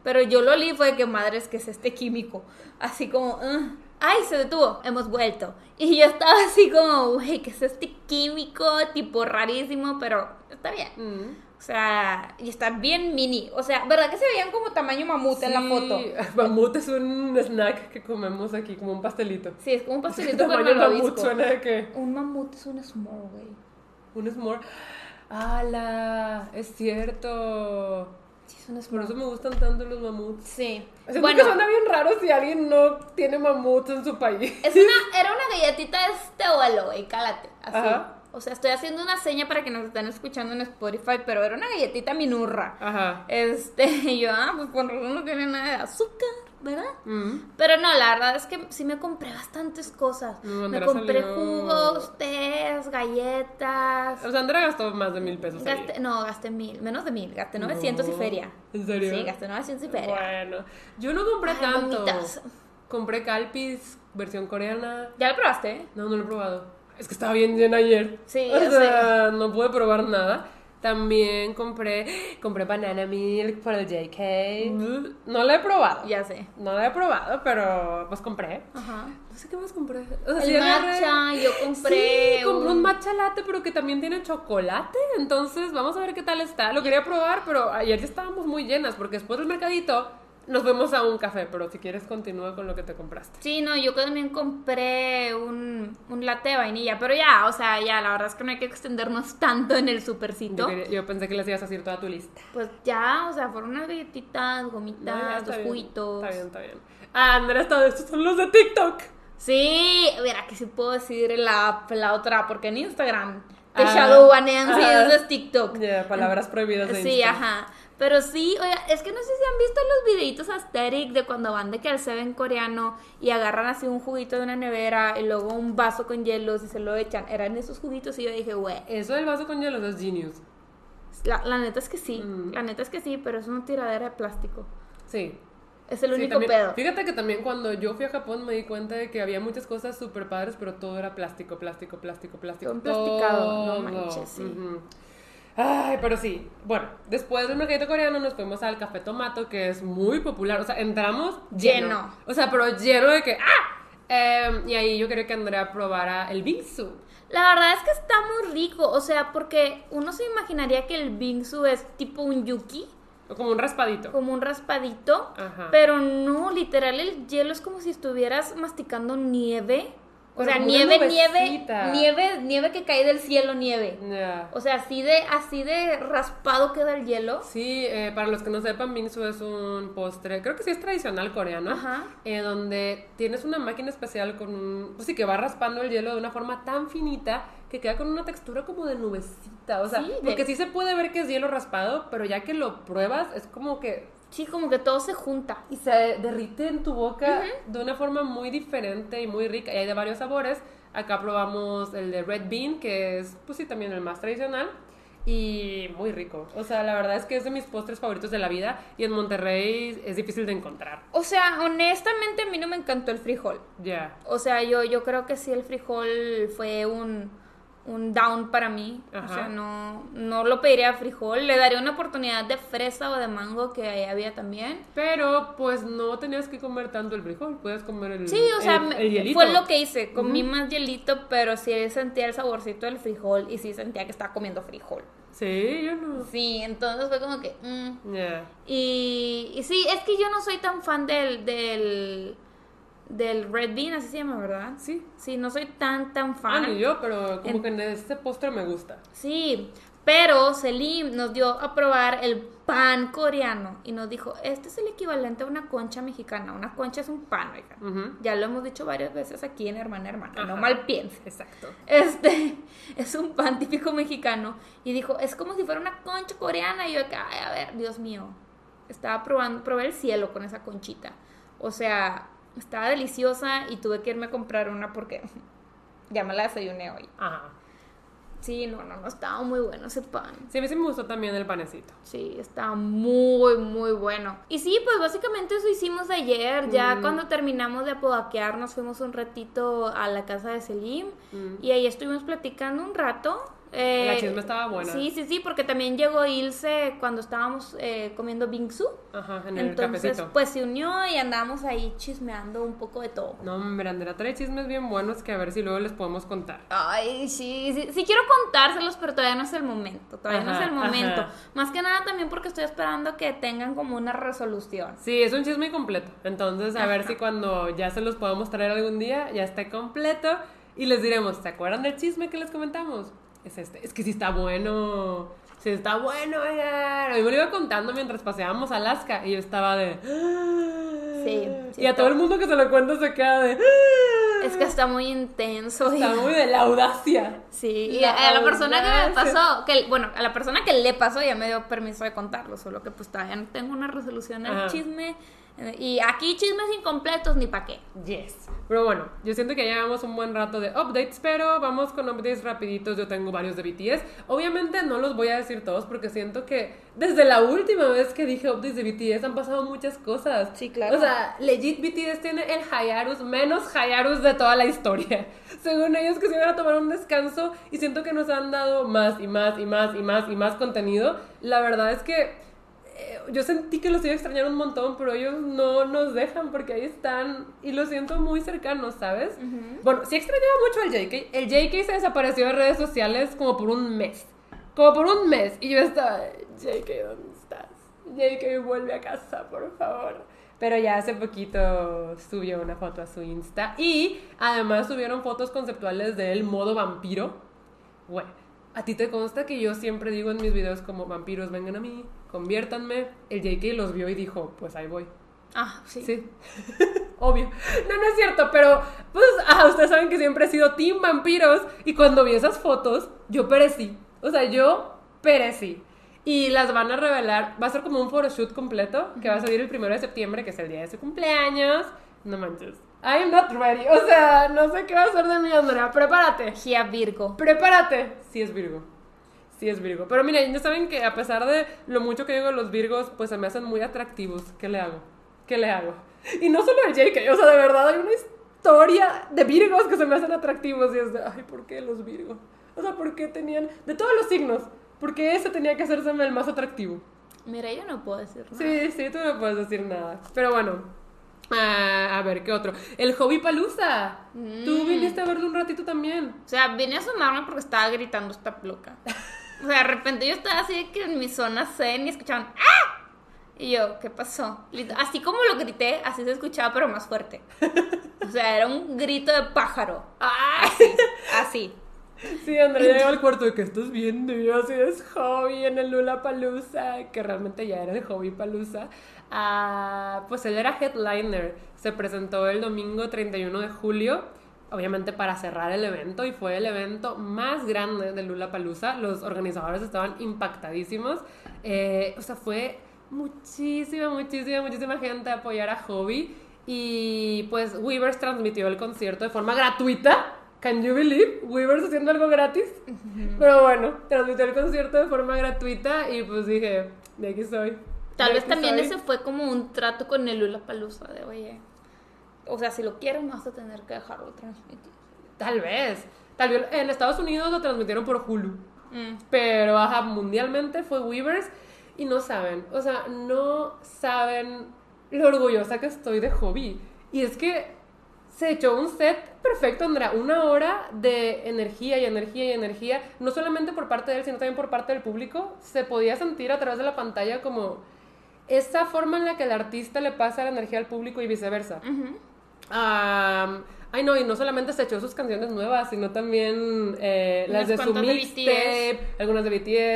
pero yo lo olí fue de que madres que es este químico. Así como, "Ugh". Ay, se detuvo, hemos vuelto. Y yo estaba así como, güey, que es este químico tipo rarísimo, pero está bien. Mm. O sea, y está bien mini. O sea, ¿verdad que se veían como tamaño mamut en la Sí, foto? Mamut es un snack que comemos aquí, como un pastelito. Sí, es como un pastelito con tamaño mamut suena de que Un mamut es un s'more, güey. un s'more. ¡Hala! Es cierto. Sí, es un Por eso me gustan tanto los mamuts. Sí. Siento bueno, que suena bien raro si alguien no tiene mamuts en su país. es una, era una galletita de este vuelo, güey, cálate. Así. Ajá. O sea, estoy haciendo una seña para que nos estén escuchando en Spotify, pero era una galletita minurra. Ajá. Este, y yo, ah, pues con razón no tiene nada de azúcar, ¿verdad? Mm. Pero no, la verdad es que sí me compré bastantes cosas. Me compré salió- jugos, tés, galletas. O sea, Andrea gastó más de mil pesos. ahí. No, gasté mil, menos de mil, gasté 900 y feria. ¿En serio? Sí, gasté 900 y feria. Bueno, yo no compré Ay, tanto. gomitas. Compré Calpis, versión coreana. ¿Ya lo probaste? No, no lo he probado. Es que estaba bien llena ayer. Sí, o sea, no pude probar nada. También compré, compré banana milk para el JK. No la he probado. Ya sé. No la he probado, pero pues compré. Ajá. No sé qué más compré. O sea, El agarré- matcha, yo compré Sí, compré un- un matcha latte, pero que también tiene chocolate. Entonces, vamos a ver qué tal está. Lo quería probar, pero ayer ya estábamos muy llenas, porque después del mercadito nos fuimos a un café. Pero si quieres, continúa con lo que te compraste. Sí, no, yo también compré un, un latte de vainilla, pero ya, o sea, ya, la verdad es que no hay que extendernos tanto en el Yo, supercito. quería- yo pensé que les ibas a decir toda tu lista. Pues ya, o sea, fueron unas galletitas, gomitas, No, dos juguitos. Está bien, está bien. Ah, Andrea, está- estos son los de TikTok. Sí, mira, que sí puedo decir la, la otra, porque en Instagram te Ah, shadowbanean si ajá. es de TikTok. Palabras prohibidas de Sí, ajá. Pero sí, oiga, es que no sé si han visto los videitos aesthetic de cuando van de que al Seven coreano y agarran así un juguito de una nevera y luego un vaso con hielos y se lo echan. Eran esos juguitos y yo dije, güey, Eso del vaso con hielo es genius. la, la neta es que sí, Mm. la neta es que sí, pero es una tiradera de plástico. Sí. Es el Sí, único también- pedo. Fíjate que también cuando yo fui a Japón me di cuenta de que había muchas cosas súper padres, pero todo era plástico, plástico, plástico, plástico. Todo plasticado, no manches, sí. Ay, pero sí. Bueno, después del mercadito coreano nos fuimos al Café Tomato, que es muy popular. O sea, entramos lleno. Lleno. O sea, pero lleno de que ¡ah! Em, y ahí yo quería que Andrea probara el bingsu. La verdad es que está muy rico, o sea, porque uno se imaginaría que el bingsu es tipo un yuki, O como un raspadito. como un raspadito, Ajá. pero no, literal el hielo es como si estuvieras masticando nieve. O sea, nieve, nieve, nieve, nieve que cae del cielo, nieve. O sea, así de, así de raspado queda el hielo. Sí, eh, para los que no sepan, bingsu es un postre, creo que sí es tradicional coreano, Ajá. eh, donde tienes una máquina especial con un, pues sí, que va raspando el hielo de una forma tan finita que queda con una textura como de nubecita, o sea, Sí, de- porque sí se puede ver que es hielo raspado, pero ya que lo pruebas es como que Sí, como que todo se junta. y se derrite en tu boca de una forma muy diferente y muy rica. Y hay de varios sabores. Acá probamos el de Red Bean, que es, pues sí, también el más tradicional. Y muy rico. O sea, la verdad es que es de mis postres favoritos de la vida. Y en Monterrey es difícil de encontrar. O sea, honestamente a mí no me encantó el frijol. Ya. O sea, yo, yo creo que sí el frijol fue un, un down para mí. O Ajá. sea, no, no lo pediría frijol. Le daría una oportunidad de fresa o de mango que ahí había también. Pero pues no tenías que comer tanto el frijol. Puedes comer el, Sí, o sea, el, el hielito. fue lo que hice. Comí más hielito, pero sí sentía el saborcito del frijol y sí sentía que estaba comiendo frijol. Sí, yo no. Sí, entonces fue como que... mm. Ya. Y, y sí, es que yo no soy tan fan del, del, del Red Bean, así se llama, ¿verdad? Sí. Sí, no soy tan, tan Ah, fan. ni yo, pero como En- que en este postre me gusta. Sí, pero Selim nos dio a probar el pan coreano y nos dijo, este es el equivalente a una concha mexicana. Una concha es un pan, oiga. Ujú. Ya lo hemos dicho varias veces aquí en Hermana Hermana, no mal piense. Exacto. Este es un pan típico mexicano y dijo, es como si fuera una concha coreana y yo acá, "Ay, a ver, Dios mío. Estaba probando, probé el cielo con esa conchita. O sea, estaba deliciosa y tuve que irme a comprar una porque ya me la desayuné hoy. Ajá. Sí, no, no, no estaba muy bueno ese pan. Sí, a mí sí me gustó también el panecito. Sí, estaba muy, muy bueno. Y sí, pues básicamente eso hicimos ayer. Ya Mm. cuando terminamos de apodaquear, nos fuimos un ratito a la casa de Selim. Mm. Y ahí estuvimos platicando un rato. Eh, la chisme estaba buena. Sí, sí, sí, porque también llegó Ilse cuando estábamos eh, comiendo bingsu. Ajá, en el Entonces, cafecito. pues se unió y andábamos ahí chismeando un poco de todo. No, hombre, Andrea trae chismes bien buenos que a ver si luego les podemos contar. Ay, sí, sí, sí quiero contárselos, pero todavía no es el momento, todavía no es Ajá, el momento. ajá. Más que nada también porque estoy esperando que tengan como una resolución. Sí, es un chisme completo. Entonces, a ver Ajá. si cuando ya se los podamos traer algún día, ya esté completo. Y les diremos, ¿se acuerdan del chisme que les comentamos? Es este. Es que sí está bueno. Sí está bueno, oigan. A mí me lo iba contando mientras paseábamos a Alaska. Y yo estaba de. Sí, sí y a está- todo el mundo que se lo cuenta se queda de. Es que está muy intenso. y- Está muy de la audacia. Sí, y a, a la persona que me pasó, que, bueno, a la persona que le pasó ya me dio permiso de contarlo, solo que pues todavía no tengo una resolución al Ajá. chisme. Y aquí chismes incompletos, ni pa' qué. Yes. Pero bueno, yo siento que ya llevamos un buen rato de updates, pero vamos con updates rapiditos. Yo tengo varios de BTS. Obviamente no los voy a decir todos porque siento que desde la última vez que dije updates de BTS han pasado muchas cosas. Sí, claro. O sea, legit BTS tiene el Hayarus menos Hayarus de toda la historia. Según ellos que se iban a tomar un descanso y siento que nos han dado más y más y más y más y más contenido. La verdad es que eh, yo sentí que los iba a extrañar un montón, pero ellos no nos dejan porque ahí están y los siento muy cercanos, ¿sabes? Bueno, sí extrañaba mucho al JK. El JK se desapareció de redes sociales como por un mes. Como por un mes. Y yo estaba, JK, ¿dónde estás? JK, vuelve a casa, por favor. Pero ya hace poquito subió una foto a su Insta. Y además subieron fotos conceptuales del modo vampiro. Bueno, a ti te consta que yo siempre digo en mis videos como vampiros vengan a mí, conviértanme. El JK los vio y dijo, pues ahí voy. Ah, sí. Sí. Obvio. No, no es cierto, pero pues, ah, ustedes saben que siempre he sido team vampiros y cuando vi esas fotos, yo perecí. O sea, yo perecí. Y las van a revelar, va a ser como un photoshoot completo, que va a salir el primero de septiembre, que es el día de su cumpleaños. No manches. I'm not ready. O sea, no sé qué va a hacer de mi Andrea. Prepárate. Gia Virgo. Prepárate. Sí es Virgo. Sí es Virgo. Pero miren, ya saben que a pesar de lo mucho que digo de los Virgos, pues se me hacen muy atractivos. ¿Qué le hago? ¿Qué le hago? Y no solo el JK, o sea, de verdad hay una historia de Virgos que se me hacen atractivos y es de, ay, ¿por qué los Virgos? O sea, ¿por qué tenían, de todos los signos, ¿por qué ese tenía que hacerse el más atractivo? Mira, yo no puedo decir nada. Sí, sí, tú no puedes decir nada. Pero bueno, ah, a ver, ¿qué otro? El Hobby Palusa. Tú Mm. viniste a verlo un ratito también. O sea, vine a asomarme porque estaba gritando esta loca. O sea, de repente yo estaba así de que en mi zona zen y escuchaban ¡Ah! Y yo, ¿qué pasó? Así como lo grité, así se escuchaba, pero más fuerte. O sea, era un grito de pájaro. ¡Ay! Así. Sí, Andrea llegó al cuarto de que estás viendo y yo así es hobby en el Lula Palusa, que realmente ya era el hobby Palusa. Ah, pues él era headliner. Se presentó el domingo 31 de julio, obviamente para cerrar el evento, y fue el evento más grande del Lula Palusa. Los organizadores estaban impactadísimos. Eh, o sea, fue muchísima, muchísima, muchísima gente a apoyar a Hobby. Y pues Weavers transmitió el concierto de forma gratuita. Can you believe? Weavers haciendo algo gratis. Pero bueno, transmitió el concierto de forma gratuita y pues dije, de aquí soy. Tal de vez también soy. ese fue como un trato con el Lula Palusa de, oye, o sea, si lo quieres, me vas a tener que dejarlo transmitir. Tal vez. Tal vez en Estados Unidos lo transmitieron por Hulu. Mm. Pero ajá, mundialmente fue Weavers y no saben, o sea, no saben lo orgullosa que estoy de Hobby. Y es que se echó un set perfecto, Andrea, una hora de energía y energía y energía, no solamente por parte de él, sino también por parte del público. Se podía sentir a través de la pantalla como esa forma en la que el artista le pasa la energía al público y viceversa. Ujú. Am, ay, no, y no solamente se echó sus canciones nuevas, sino también eh, las de su mixtape, algunas de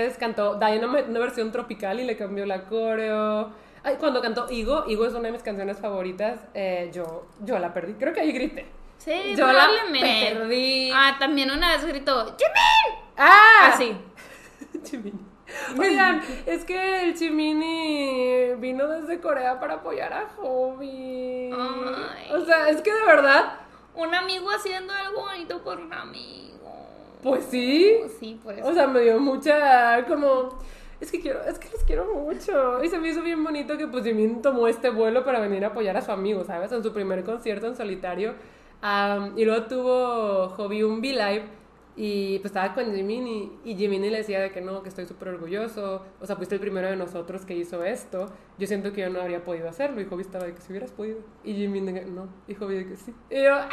BTS, cantó Diana una, versión tropical y le cambió la coreo. Ay, cuando cantó Igo, Igo es una de mis canciones favoritas, eh, yo, yo la perdí, creo que ahí grité. Sí, Yo la probablemente. perdí. Ah, también una vez gritó, ¡Jimin! ¡Ah! Así. Chimini. Oigan, es que el Chimini vino desde Corea para apoyar a Hobby. Ay. O sea, es que de verdad, Un amigo haciendo algo bonito por un amigo. pues sí. Sí, por eso. O sea, me dio mucha como es que quiero, es que los quiero mucho. Y se me hizo bien bonito que pues Jimin tomó este vuelo para venir a apoyar a su amigo, ¿sabes? En su primer concierto en solitario. Am, y luego tuvo Hobby un V-Live Y pues estaba con Jiminy y Jiminy le decía de que no, que estoy súper orgulloso. O sea, fuiste el primero de nosotros que hizo esto. Yo siento que yo no habría podido hacerlo. Y Hobby estaba de que si hubieras podido. Y Jiminy de que no. Y Hobby de que sí. Y yo, ¡ah!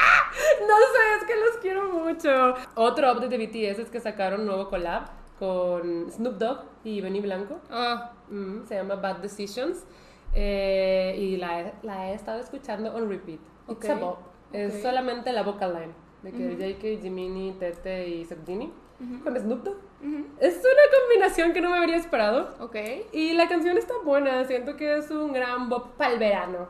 No sé, es que los quiero mucho. Otro update de BTS es que sacaron un nuevo collab con Snoop Dogg y Benny Blanco. Ah, Mm, se llama Bad Decisions. Eh, y la, he- la he estado escuchando on repeat. It's Ok, a bop. Es ok. solamente la vocal line. De que JK, Jiminy, Tete y Septini. Con Snoop Dogg. Es una combinación que no me habría esperado. ok. Y la canción está buena. Siento que es un gran bop para el verano.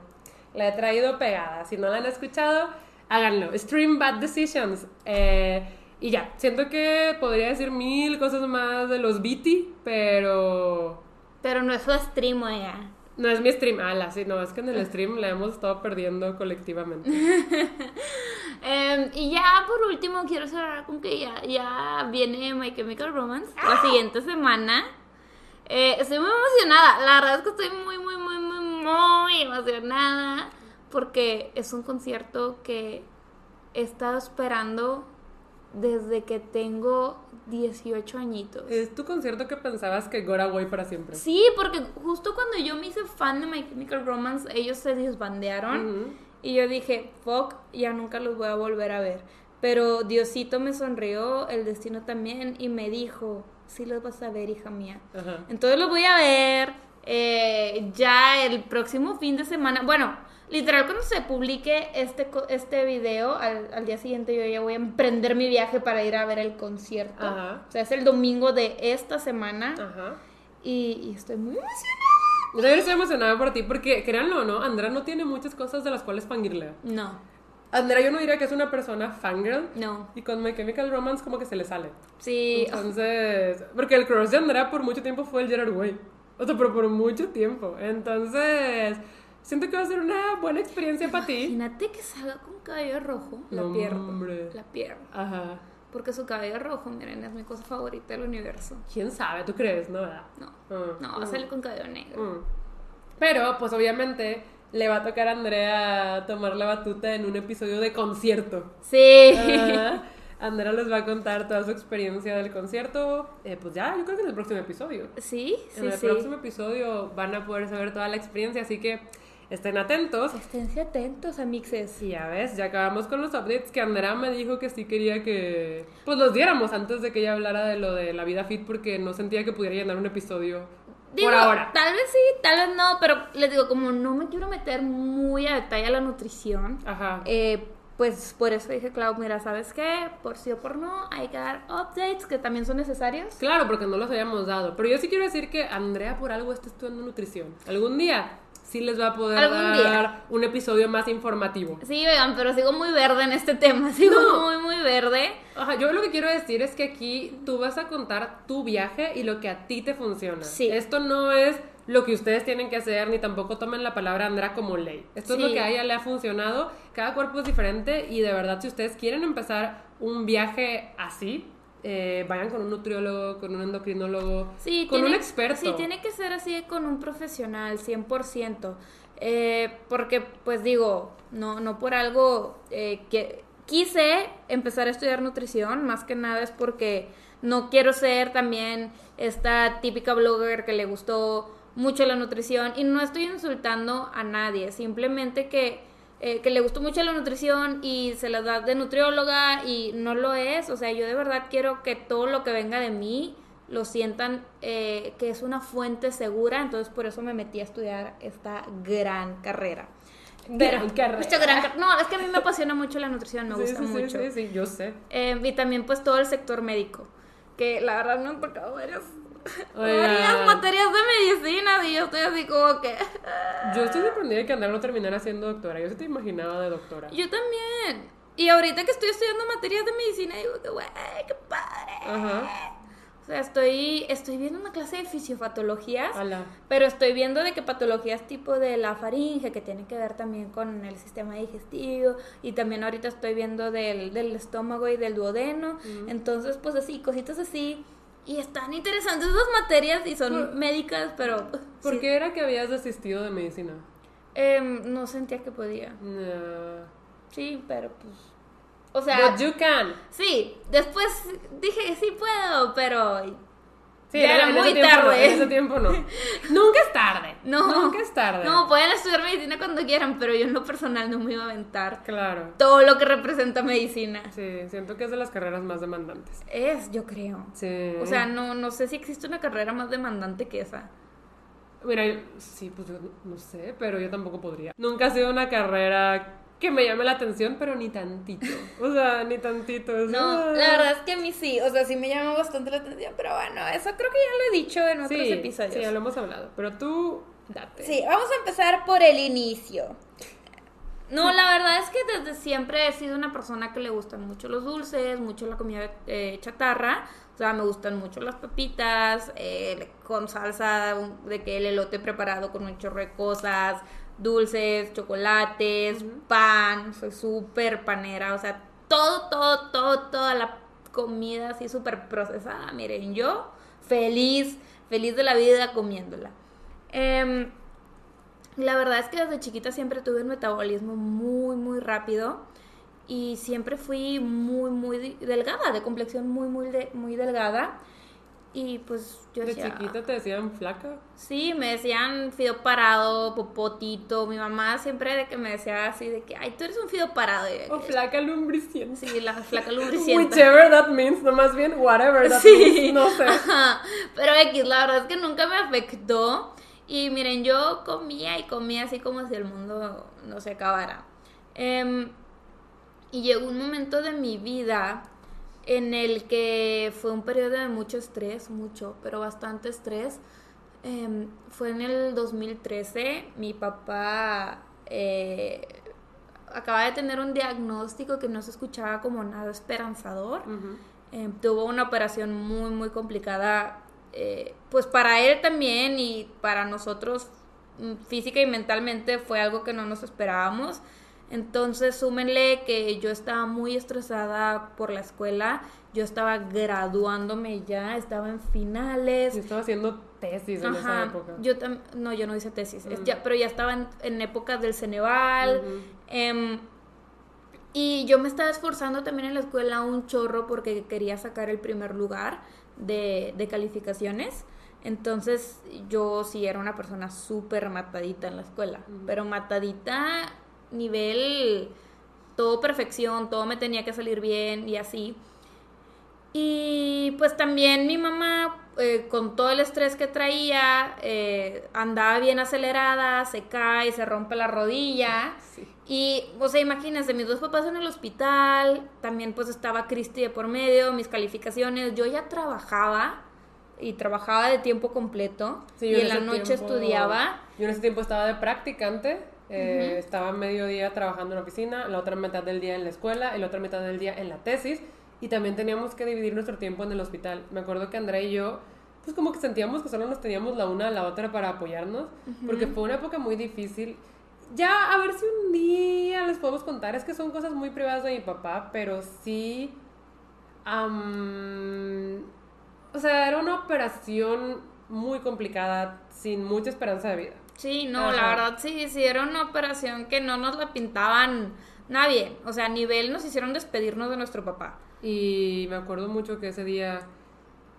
La he traído pegada. Si no la han escuchado, háganlo. Stream Bad Decisions. Eh, y ya, siento que podría decir mil cosas más de los BT, pero Pero no es su stream, ya. No es mi stream. Ala, sí, no, es que en el stream la hemos estado perdiendo colectivamente. Em, y ya por último quiero cerrar con que ya, ya viene My Chemical Romance la siguiente semana. Eh, estoy muy emocionada, la verdad es que estoy muy, muy, muy, muy, muy emocionada porque es un concierto que he estado esperando desde que tengo 18 añitos. ¿Es tu concierto que pensabas que Gora Way para siempre? Sí, porque justo cuando yo me hice fan de My Chemical Romance, ellos se disbandearon. Ujú. Y yo dije, fuck, ya nunca los voy a volver a ver. Pero Diosito me sonrió, el destino también, y me dijo, sí los vas a ver, hija mía. Ajá. Entonces los voy a ver eh, ya el próximo fin de semana. Bueno, literal, cuando se publique este, este video, al, al día siguiente yo ya voy a emprender mi viaje para ir a ver el concierto. Ajá. O sea, es el domingo de esta semana. Ajá. Y, y estoy muy emocionada. Yo también estoy emocionada por ti porque, créanlo o no, Andrea no tiene muchas cosas de las cuales fangirlea. No, Andrea yo no diría que es una persona fangirl. no. Y con My Chemical Romance como que se le sale. Sí, Entonces, porque el crush de Andrea por mucho tiempo fue el Gerard Way. O sea, pero por mucho tiempo. Entonces, siento que va a ser una buena experiencia para ti. Imagínate que salga con cabello rojo. La No, hombre. La pierdo. Ajá. Porque su cabello rojo, miren, es mi cosa favorita del universo. ¿Quién sabe? ¿Tú crees? No, ¿verdad? No. Ah. No, va a salir con cabello negro. Mm. Pero, pues obviamente, le va a tocar a Andrea tomar la batuta en un episodio de concierto. Sí. Ajá. Andrea les va a contar toda su experiencia del concierto. Eh, pues ya, yo creo que en el próximo episodio. Sí, en sí, el sí. próximo episodio van a poder saber toda la experiencia, así que estén atentos. Esténse atentos, amixes. Y ya ves, ya acabamos con los updates que Andrea me dijo que sí quería que pues los diéramos antes de que ella hablara de lo de la vida fit porque no sentía que pudiera llenar un episodio Digo, por ahora. tal vez sí, tal vez no, pero les digo, como no me quiero meter muy a detalle a la nutrición, Ajá. eh, pues por eso dije, Clau, mira, ¿sabes qué? Por sí o por no, hay que dar updates que también son necesarios. Claro, porque no los habíamos dado. Pero yo sí quiero decir que Andrea por algo está estudiando nutrición. Algún día sí les va a poder Algún dar día. un episodio más informativo. Sí, oigan, pero sigo muy verde en este tema, sigo No. muy, muy verde. Ajá, yo lo que quiero decir es que aquí tú vas a contar tu viaje y lo que a ti te funciona. Sí. Esto no es lo que ustedes tienen que hacer, ni tampoco tomen la palabra Andrea como ley. Esto es lo que a ella le ha funcionado. Cada cuerpo es diferente y de verdad, si ustedes quieren empezar un viaje así, eh, vayan con un nutriólogo, con un endocrinólogo, Sí, con tiene- un experto. Sí, tiene que ser así con un profesional, 100%. Eh, porque, pues digo, no, no por algo eh, que quise empezar a estudiar nutrición, más que nada es porque no quiero ser también esta típica blogger que le gustó mucho la nutrición y no estoy insultando a nadie, simplemente que, eh, que le gustó mucho la nutrición y se la da de nutrióloga y no lo es, o sea, yo de verdad quiero que todo lo que venga de mí lo sientan eh, que es una fuente segura, entonces por eso me metí a estudiar esta gran carrera. Gran carrera. Esta gran car- no, es que a mí me apasiona mucho la nutrición, me Sí, gusta sí, sí, mucho. Sí, sí, yo sé. Eh, y también pues todo el sector médico, que la verdad me han tocado varias. Varias materias de medicina y yo estoy así como que... Yo estoy sorprendida de que Andrea no terminara siendo doctora. Yo sí te imaginaba de doctora. Yo también. Y ahorita que estoy estudiando materias de medicina digo que, güey, qué padre. Ajá. O sea, estoy, estoy viendo una clase de fisiopatologías. Ala. Pero estoy viendo de que patologías tipo de la faringe, que tiene que ver también con el sistema digestivo, y también ahorita estoy viendo del, del estómago y del duodeno, entonces pues así, cositas así, y están interesantes esas materias y son Por- médicas, pero ¿Por sí, qué era que habías desistido de medicina? em, no sentía que podía. Nah. Sí, pero pues O sea, But you can. sí, después dije, sí puedo, pero Sí, Ya era muy no, tarde. en ese tiempo no. Nunca es tarde. no. Nunca es tarde. No, pueden estudiar medicina cuando quieran, pero yo en lo personal no me iba a aventar Claro. todo lo que representa medicina. Sí, siento que es de las carreras más demandantes. Es, yo creo. Sí. O sea, no, no sé si existe una carrera más demandante que esa. Mira, yo- sí, pues yo no sé, pero yo tampoco podría. Nunca ha sido una carrera que me llame la atención, pero ni tantito. O sea, ni tantito. es- No, la verdad es que a mí sí, o sea, sí me llama bastante la atención, pero bueno, eso creo que ya lo he dicho en otros Sí, episodios. sí, ya lo hemos hablado. Pero tú, date. Sí, vamos a empezar por el inicio. No, la verdad es que desde siempre he sido una persona que le gustan mucho los dulces, mucho la comida eh, chatarra. O sea, me gustan mucho las papitas, eh, con salsa, de que el elote preparado con un chorro de cosas, dulces, chocolates, pan. Soy súper panera. O sea, todo, todo, todo, toda la comida así súper procesada. Miren, yo feliz, feliz de la vida comiéndola. Em, la verdad es que desde chiquita siempre tuve un metabolismo muy, muy rápido y siempre fui muy, muy delgada, de complexión muy, muy, de- muy delgada. Y pues yo De decía, chiquita te decían flaca. sí, me decían fideo parado, popotito. Mi mamá siempre de que me decía así de que, ay, tú eres un fideo parado. O flaca lumbriciente. Sí, la flaca lubricienta. Whichever that means, no más bien whatever that Sí. means, no sé. Ajá, Pero X, la verdad es que nunca me afectó. Y miren, yo comía y comía así como si el mundo no se acabara. Em, y llegó un momento de mi vida en el que fue un periodo de mucho estrés, mucho, pero bastante estrés. Em, fue en el 2013, mi papá eh, acaba de tener un diagnóstico que no se escuchaba como nada esperanzador. Eh, tuvo una operación muy, muy complicada, eh, pues para él también y para nosotros mm, física y mentalmente fue algo que no nos esperábamos. Entonces, súmenle que yo estaba muy estresada por la escuela, yo estaba graduándome ya, estaba en finales. Yo estaba haciendo tesis en esa época. yo no, yo no hice tesis, es Mm. ya- pero ya estaba en, en épocas del Ceneval. Em, y yo me estaba esforzando también en la escuela un chorro porque quería sacar el primer lugar de, de calificaciones. Entonces yo sí era una persona súper matadita en la escuela, pero matadita nivel todo perfección, todo me tenía que salir bien y así. Y pues también mi mamá, eh, con todo el estrés que traía, eh, andaba bien acelerada, se cae, se rompe la rodilla. Sí. Y, o sea, imagínense, mis dos papás en el hospital, también pues estaba Cristi de por medio, mis calificaciones, yo ya trabajaba y trabajaba de tiempo completo Sí, y en la noche tiempo- estudiaba. Yo en ese tiempo estaba de practicante, eh, estaba medio día trabajando en la oficina, la otra mitad del día en la escuela y la otra mitad del día en la tesis. Y también teníamos que dividir nuestro tiempo en el hospital. Me acuerdo que Andrea y yo, pues como que sentíamos que solo nos teníamos la una a la otra para apoyarnos, porque fue una época muy difícil. Ya, a ver si un día les podemos contar, es que son cosas muy privadas de mi papá, pero sí... o sea, era una operación muy complicada, sin mucha esperanza de vida. Sí, no, la verdad sí, era una operación que no nos la pintaban nada bien. O sea, a nivel nos hicieron despedirnos de nuestro papá. Y me acuerdo mucho que ese día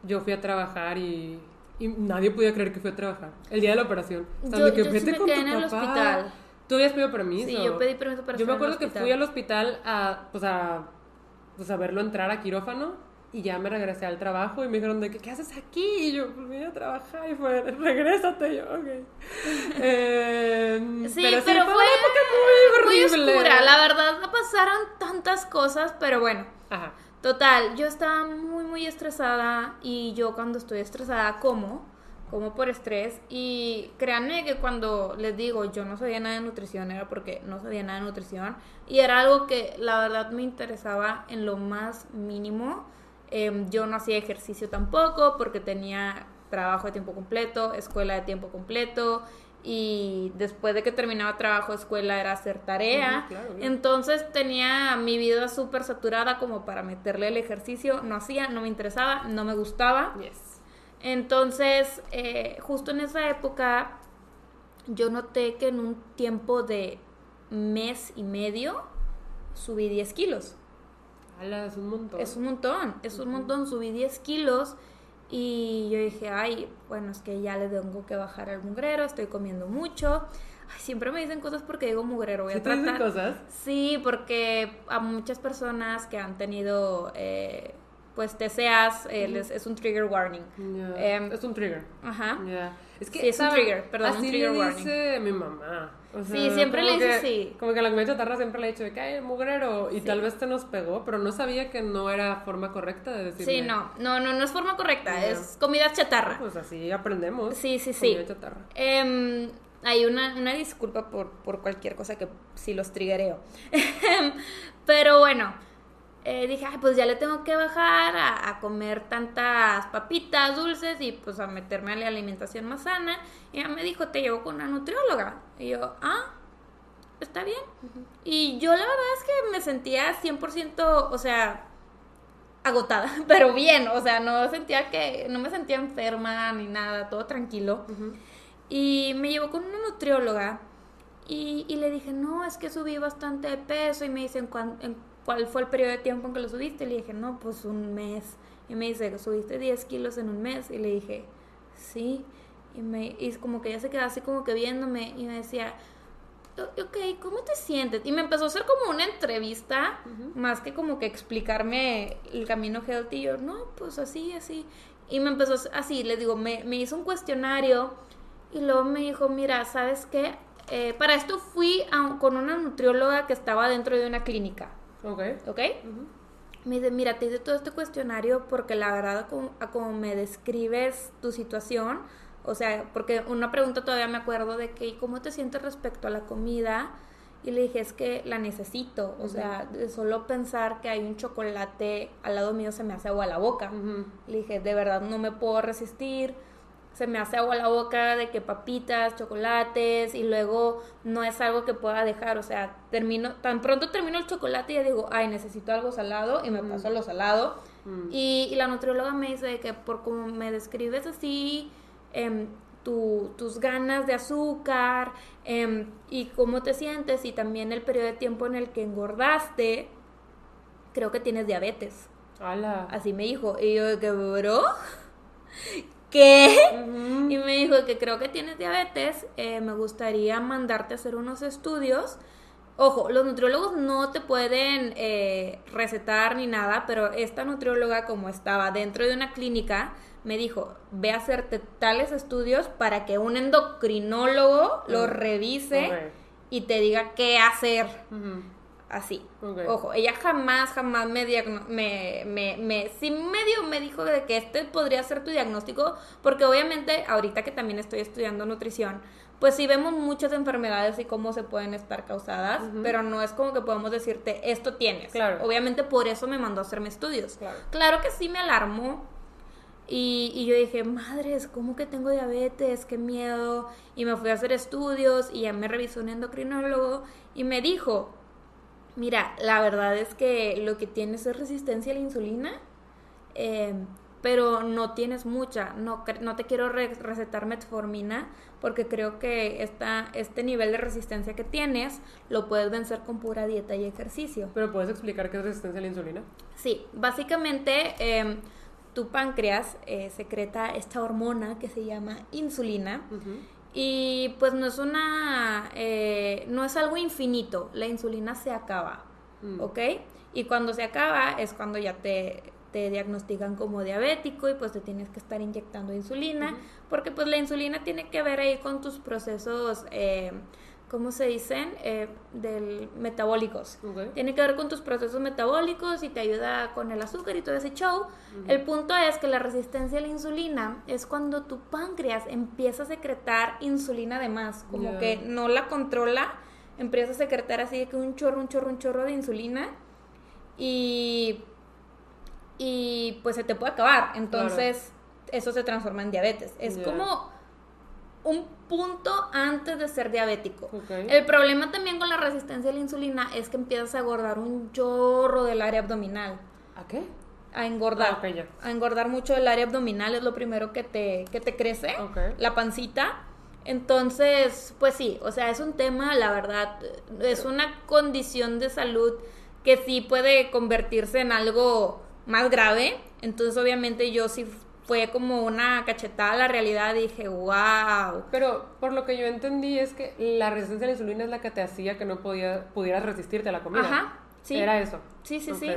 yo fui a trabajar y, y nadie podía creer que fui a trabajar. El día de la operación. Estaban Yo- de que, yo sí "Vete me con quedé tu en el papá". hospital. Tú habías pedido permiso. Sí, yo pedí permiso para Yo me acuerdo que fui al hospital a, pues a, pues a verlo entrar a quirófano y ya me regresé al trabajo y me dijeron de que, ¿qué haces aquí? Y yo, pues vine a trabajar y fue, regrésate. Y yo, ok. Eh, Sí, pero, pero, sí, fue una época muy muy horrible. oscura. La verdad, no pasaron tantas cosas, pero bueno. Ajá. Total, yo estaba muy, muy estresada y yo cuando estoy estresada como, como por estrés y créanme que cuando les digo yo no sabía nada de nutrición era porque no sabía nada de nutrición y era algo que la verdad me interesaba en lo más mínimo. Em, yo no hacía ejercicio tampoco porque tenía trabajo de tiempo completo, escuela de tiempo completo y después de que terminaba trabajo, escuela era hacer tarea. Claro. Entonces tenía mi vida súper saturada como para meterle el ejercicio. No hacía, no me interesaba, no me gustaba. Yes. Entonces, eh, justo en esa época, yo noté que en un tiempo de mes y medio subí 10 kilos. Ala, es un montón. Es un montón, es un montón. Subí 10 kilos y yo dije, ay, bueno, es que ya le tengo que bajar al mugrero, estoy comiendo mucho. Ay, siempre me dicen cosas porque digo mugrero. Voy a ¿Sí te dicen tratar. cosas? Sí, porque a muchas personas que han tenido, eh, pues, TCAs, eh, les- es un trigger warning. Ya. Em, es un trigger. Ajá. Ya. Es que Sí, es un trigger, perdón, un Así trigger le warning. dice mi mamá. O sea, Sí, siempre le dice que- así. Como que la comida chatarra siempre le ha dicho de que hay mugrero. Y Sí. tal vez te nos pegó, pero no sabía que no era forma correcta de decirle. Sí, no, no, no, no es forma correcta, es comida chatarra. Pues así aprendemos. Sí, sí, sí. Comida chatarra. Em, hay una, una disculpa por, por cualquier cosa que si los triggereo. Pero bueno, eh, dije, "Ay, pues ya le tengo que bajar a, a comer tantas papitas dulces y pues a meterme a la alimentación más sana. Y ella me dijo, te llevo con una nutrióloga. Y yo, ah, está bien. Y yo la verdad es que me sentía 100%, o sea, agotada, pero bien, o sea, no sentía que, no me sentía enferma ni nada, todo tranquilo. Y me llevó con una nutrióloga y, y le dije, no, es que subí bastante de peso y me dice, ¿en, cuán- en cuál fue el periodo de tiempo en que lo subiste? Y le dije, no, pues un mes. Y me dice, ¿subiste 10 kilos en un mes? Y le dije, sí. Y, me, y como que ella se quedaba así como que viéndome y me decía, "O- ok, ¿cómo te sientes? Y me empezó a hacer como una entrevista, más que como que explicarme el camino healthy. Y yo, no, pues así, así. Y me empezó así, le digo, me, me hizo un cuestionario y luego me dijo, mira, ¿sabes qué? Eh, para esto fui a- con una nutrióloga que estaba dentro de una clínica, Ok. ¿ok? Me dice, mira, te hice todo este cuestionario porque la verdad, como, me describes tu situación, o sea, porque una pregunta todavía me acuerdo de que, "¿Y ¿cómo te sientes respecto a la comida? Y le dije, es que la necesito, o sea, de solo pensar que hay un chocolate al lado mío se me hace agua a la boca. Le dije, de verdad no me puedo resistir. Se me hace agua la boca de que papitas, chocolates y luego no es algo que pueda dejar. O sea, termino, tan pronto termino el chocolate y ya digo, ay, necesito algo salado y me paso a lo salado. Mm. Y, y la nutrióloga me dice que por como me describes así, tu- tus ganas de azúcar em, y cómo te sientes y también el periodo de tiempo en el que engordaste, creo que tienes diabetes. Ala. Así me dijo. Y yo, que, bro? ¿Qué? Y me dijo que creo que tienes diabetes. eh, me gustaría mandarte a hacer unos estudios. Ojo, los nutriólogos no te pueden eh, recetar ni nada, pero esta nutrióloga, como estaba dentro de una clínica, me dijo: Ve a hacerte tales estudios para que un endocrinólogo lo Mm. revise Ok. y te diga qué hacer. Ujú. Así. Ojo, ella jamás, jamás me, me, me, me, sí medio me dijo de que este podría ser tu diagnóstico, porque obviamente ahorita que también estoy estudiando nutrición, pues sí vemos muchas enfermedades y cómo se pueden estar causadas, pero no es como que podemos decirte, esto tienes. Claro. Obviamente por eso me mandó a hacerme estudios. Claro. Claro que sí me alarmó. Y, y yo dije, madres, ¿cómo que tengo diabetes? Qué miedo. Y me fui a hacer estudios y ya me revisó un endocrinólogo y me dijo, mira, la verdad es que lo que tienes es resistencia a la insulina, eh, pero no tienes mucha. No, no te quiero re- recetar metformina porque creo que esta, este nivel de resistencia que tienes lo puedes vencer con pura dieta y ejercicio. ¿Pero puedes explicar qué es resistencia a la insulina? Sí, básicamente em, tu páncreas eh, secreta esta hormona que se llama insulina. Y pues no es una, eh, no es algo infinito, la insulina se acaba, Mm. ¿ok? Y cuando se acaba es cuando ya te, te diagnostican como diabético y pues te tienes que estar inyectando insulina, porque pues la insulina tiene que ver ahí con tus procesos, eh, ¿cómo se dicen? Eh, del metabólicos. Tiene que ver con tus procesos metabólicos y te ayuda con el azúcar y todo ese show. El punto es que la resistencia a la insulina es cuando tu páncreas empieza a secretar insulina de más, como que no la controla, empieza a secretar así de que un chorro, un chorro, un chorro de insulina y, y pues se te puede acabar. Entonces eso se transforma en diabetes. Es como un punto antes de ser diabético. El problema también con la resistencia a la insulina es que empiezas a engordar un chorro del área abdominal. ¿A qué? A engordar. Ah. A engordar mucho del área abdominal es lo primero que te, que te crece. La pancita. Entonces, pues sí, o sea, es un tema, la verdad, es una condición de salud que sí puede convertirse en algo más grave. Entonces, obviamente, yo sí fue como una cachetada a la realidad dije, wow. Pero por lo que yo entendí es que la resistencia a la insulina es la que te hacía que no podía, pudieras resistirte a la comida. Ajá, sí. Era eso. Sí, sí, sí.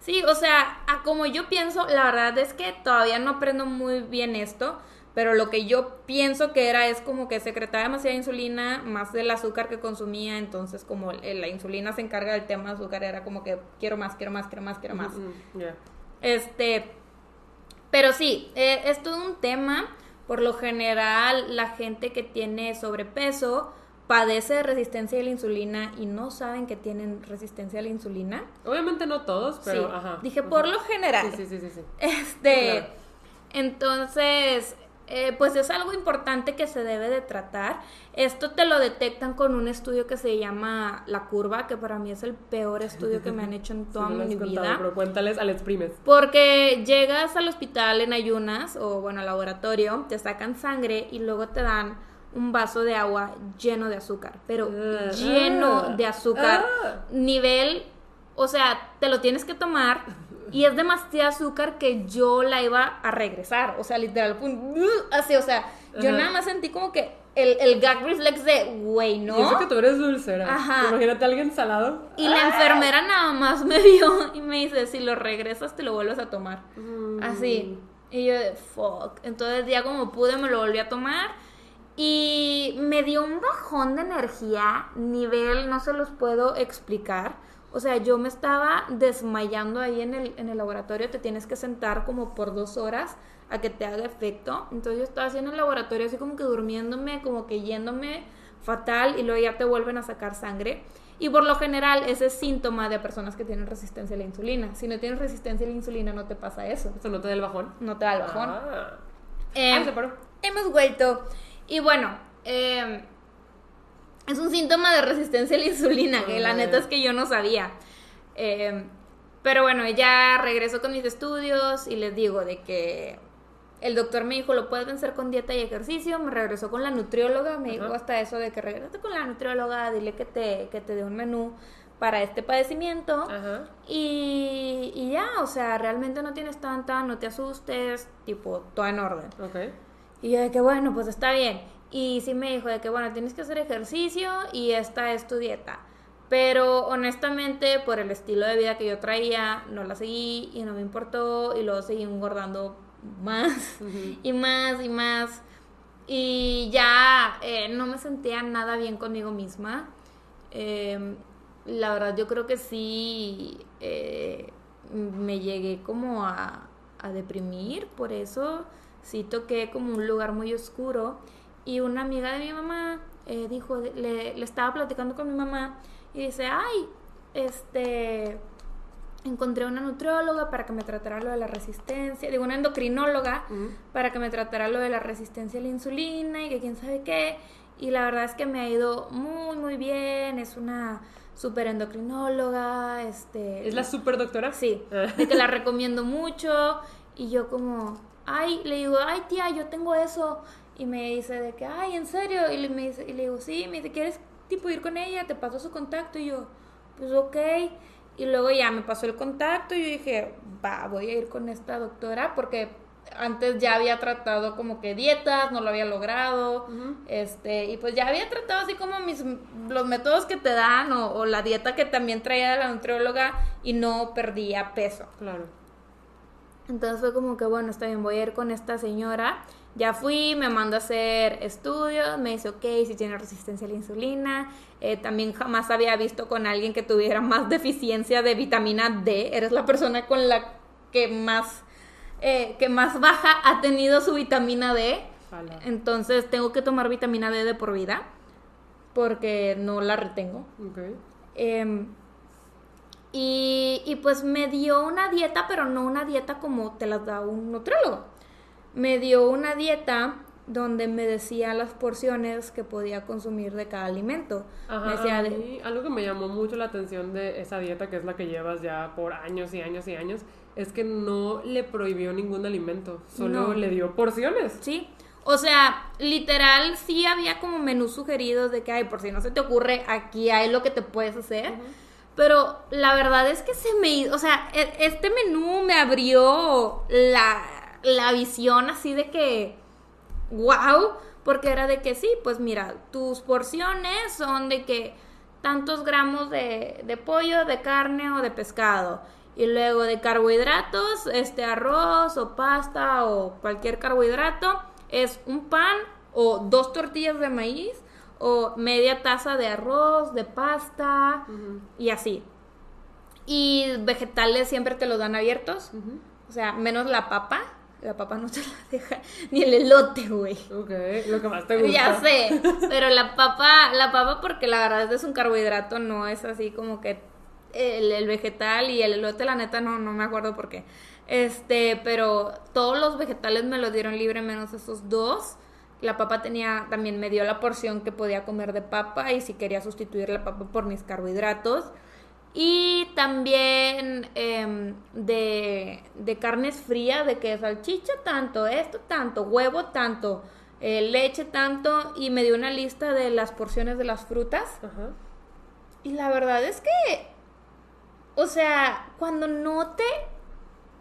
Sí, o sea, a como yo pienso, la verdad es que todavía no aprendo muy bien esto, pero lo que yo pienso que era es como que secretaba demasiada insulina más del azúcar que consumía, entonces como la insulina se encarga del tema azúcar, era como que quiero más, quiero más, quiero más, quiero más. Este, pero sí, eh, es todo un tema. Por lo general, la gente que tiene sobrepeso padece de resistencia a la insulina y no saben que tienen resistencia a la insulina. Obviamente no todos, pero Dije por lo general. Sí, sí, sí, sí. Este, entonces, eh, pues es algo importante que se debe de tratar. Esto te lo detectan con un estudio que se llama La Curva, que para mí es el peor estudio que me han hecho en toda mi vida. pero cuéntales al exprimes. Porque llegas al hospital en ayunas o bueno, al laboratorio, te sacan sangre y luego te dan un vaso de agua lleno de azúcar, pero ah, lleno ah, de azúcar, ah. nivel, o sea, te lo tienes que tomar y es demasiado azúcar que yo la iba a regresar. O sea, literal, así, o sea, yo nada más sentí como que el, el gag reflex de, güey, ¿no? Y eso que tú eres dulcera. Ajá. Imagínate a alguien salado. Y la enfermera nada más me vio y me dice, si lo regresas te lo vuelves a tomar. Mm. Así. Y yo de, fuck. Entonces ya como pude me lo volví a tomar. Y me dio un bajón de energía, nivel, no se los puedo explicar. O sea, yo me estaba desmayando ahí en el, en el laboratorio, te tienes que sentar como por dos horas a que te haga efecto. Entonces yo estaba así en el laboratorio, así como que durmiéndome, como que yéndome fatal y luego ya te vuelven a sacar sangre. Y por lo general ese es síntoma de personas que tienen resistencia a la insulina. Si no tienes resistencia a la insulina no te pasa eso. ¿Eso no te da el bajón? No te da el bajón. Ah. Eh, se paró. Hemos vuelto. Y bueno, eh, es un síntoma de resistencia a la insulina, que la neta es que yo no sabía. Em, pero bueno, ya regreso con mis estudios y les digo de que el doctor me dijo, lo puedes vencer con dieta y ejercicio. Me regresó con la nutrióloga, me dijo hasta eso de que regrese con la nutrióloga, dile que te, que te dé un menú para este padecimiento. Y, y, ya, o sea, realmente no tienes tanta, no te asustes, tipo, todo en orden. Y yo de que bueno, pues está bien. Y sí me dijo de que, bueno, tienes que hacer ejercicio y esta es tu dieta. Pero honestamente, por el estilo de vida que yo traía, no la seguí y no me importó. Y luego seguí engordando más y más y más. Y ya eh, no me sentía nada bien conmigo misma. Em, la verdad, yo creo que sí eh, me llegué como a, a deprimir. Por eso sí toqué como un lugar muy oscuro. Y una amiga de mi mamá eh, dijo, le, le, estaba platicando con mi mamá y dice, ay, este, encontré una nutrióloga para que me tratara lo de la resistencia, digo, una endocrinóloga para que me tratara lo de la resistencia a la insulina y que quién sabe qué. Y la verdad es que me ha ido muy, muy bien, es una super endocrinóloga, este... ¿Es la super doctora? Sí, de que la recomiendo mucho y yo como, ay, le digo, ay tía, yo tengo eso y me dice de que, ay, ¿en serio? Y le, me dice, y le digo, sí, me dice, ¿quieres tipo ir con ella? Te paso su contacto. Y yo, pues ok. Y luego ya me pasó el contacto y yo dije, va, voy a ir con esta doctora porque antes ya había tratado como que dietas, no lo había logrado, este, y pues ya había tratado así como mis, los métodos que te dan o, o, la dieta que también traía de la nutrióloga y no perdía peso. Claro. Entonces fue como que, bueno, está bien, voy a ir con esta señora ya fui, me mandó a hacer estudios, me dice, ok, si tiene resistencia a la insulina. Eh, también jamás había visto con alguien que tuviera más deficiencia de vitamina D. Eres la persona con la que más, eh, que más baja ha tenido su vitamina D. Entonces tengo que tomar vitamina D de por vida porque no la retengo. Em, y, y pues me dio una dieta, pero no una dieta como te la da un nutriólogo me dio una dieta donde me decía las porciones que podía consumir de cada alimento. Ajá, algo que me llamó mucho la atención de esa dieta, que es la que llevas ya por años y años y años, es que no le prohibió ningún alimento, solo le dio porciones. Sí, o sea, literal sí había como menús sugeridos de que, ay, por si no se te ocurre, aquí hay lo que te puedes hacer. Pero la verdad es que se me... O sea, e, este menú me abrió la, la visión así de que... ¡Wow! Porque era de que sí, pues mira, tus porciones son de que tantos gramos de, de pollo, de carne o de pescado. Y luego de carbohidratos, este arroz o pasta o cualquier carbohidrato, es un pan o dos tortillas de maíz o media taza de arroz, de pasta y así. Y vegetales siempre te los dan abiertos. O sea, menos la papa. La papa no te la deja. Ni el elote, güey. Ok, lo que más te gusta. Ya sé. Pero la papa, la papa porque la verdad es un carbohidrato, no es así como que el, vegetal y el elote, la neta, no, no me acuerdo por qué. Este, pero todos los vegetales me los dieron libre menos esos dos. La papa tenía, también me dio la porción que podía comer de papa y si quería sustituir la papa por mis carbohidratos. Y también em, de, de, carnes frías, de que salchicha tanto, esto tanto, huevo tanto, eh, leche tanto, y me dio una lista de las porciones de las frutas. Y la verdad es que, o sea, cuando no te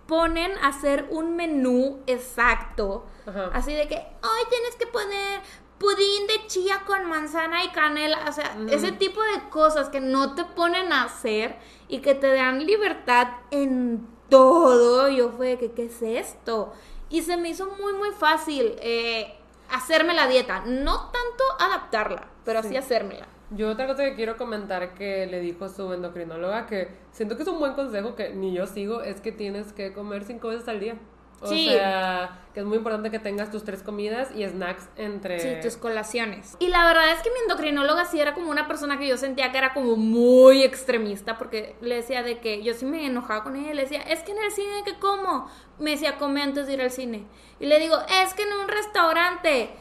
ponen a hacer un menú exacto, así de que, hoy tienes que poner pudín de chía con manzana y canela, o sea, ese tipo de cosas que no te ponen a hacer y que te dan libertad en todo. Yo fue que, ¿qué es esto? Y se me hizo muy, muy fácil eh, hacerme la dieta. No tanto adaptarla, pero así hacérmela. Yo otra cosa que quiero comentar que le dijo su endocrinóloga, que siento que es un buen consejo que ni yo sigo, es que tienes que comer cinco veces al día. O sea, que es muy importante que tengas tus tres comidas y snacks entre... Sí, tus colaciones. Y la verdad es que mi endocrinóloga sí era como una persona que yo sentía que era como muy extremista, porque le decía de que yo sí me enojaba con ella, le decía, es que en el cine, ¿qué como? Me decía, come antes de ir al cine. Y le digo, es que en un restaurante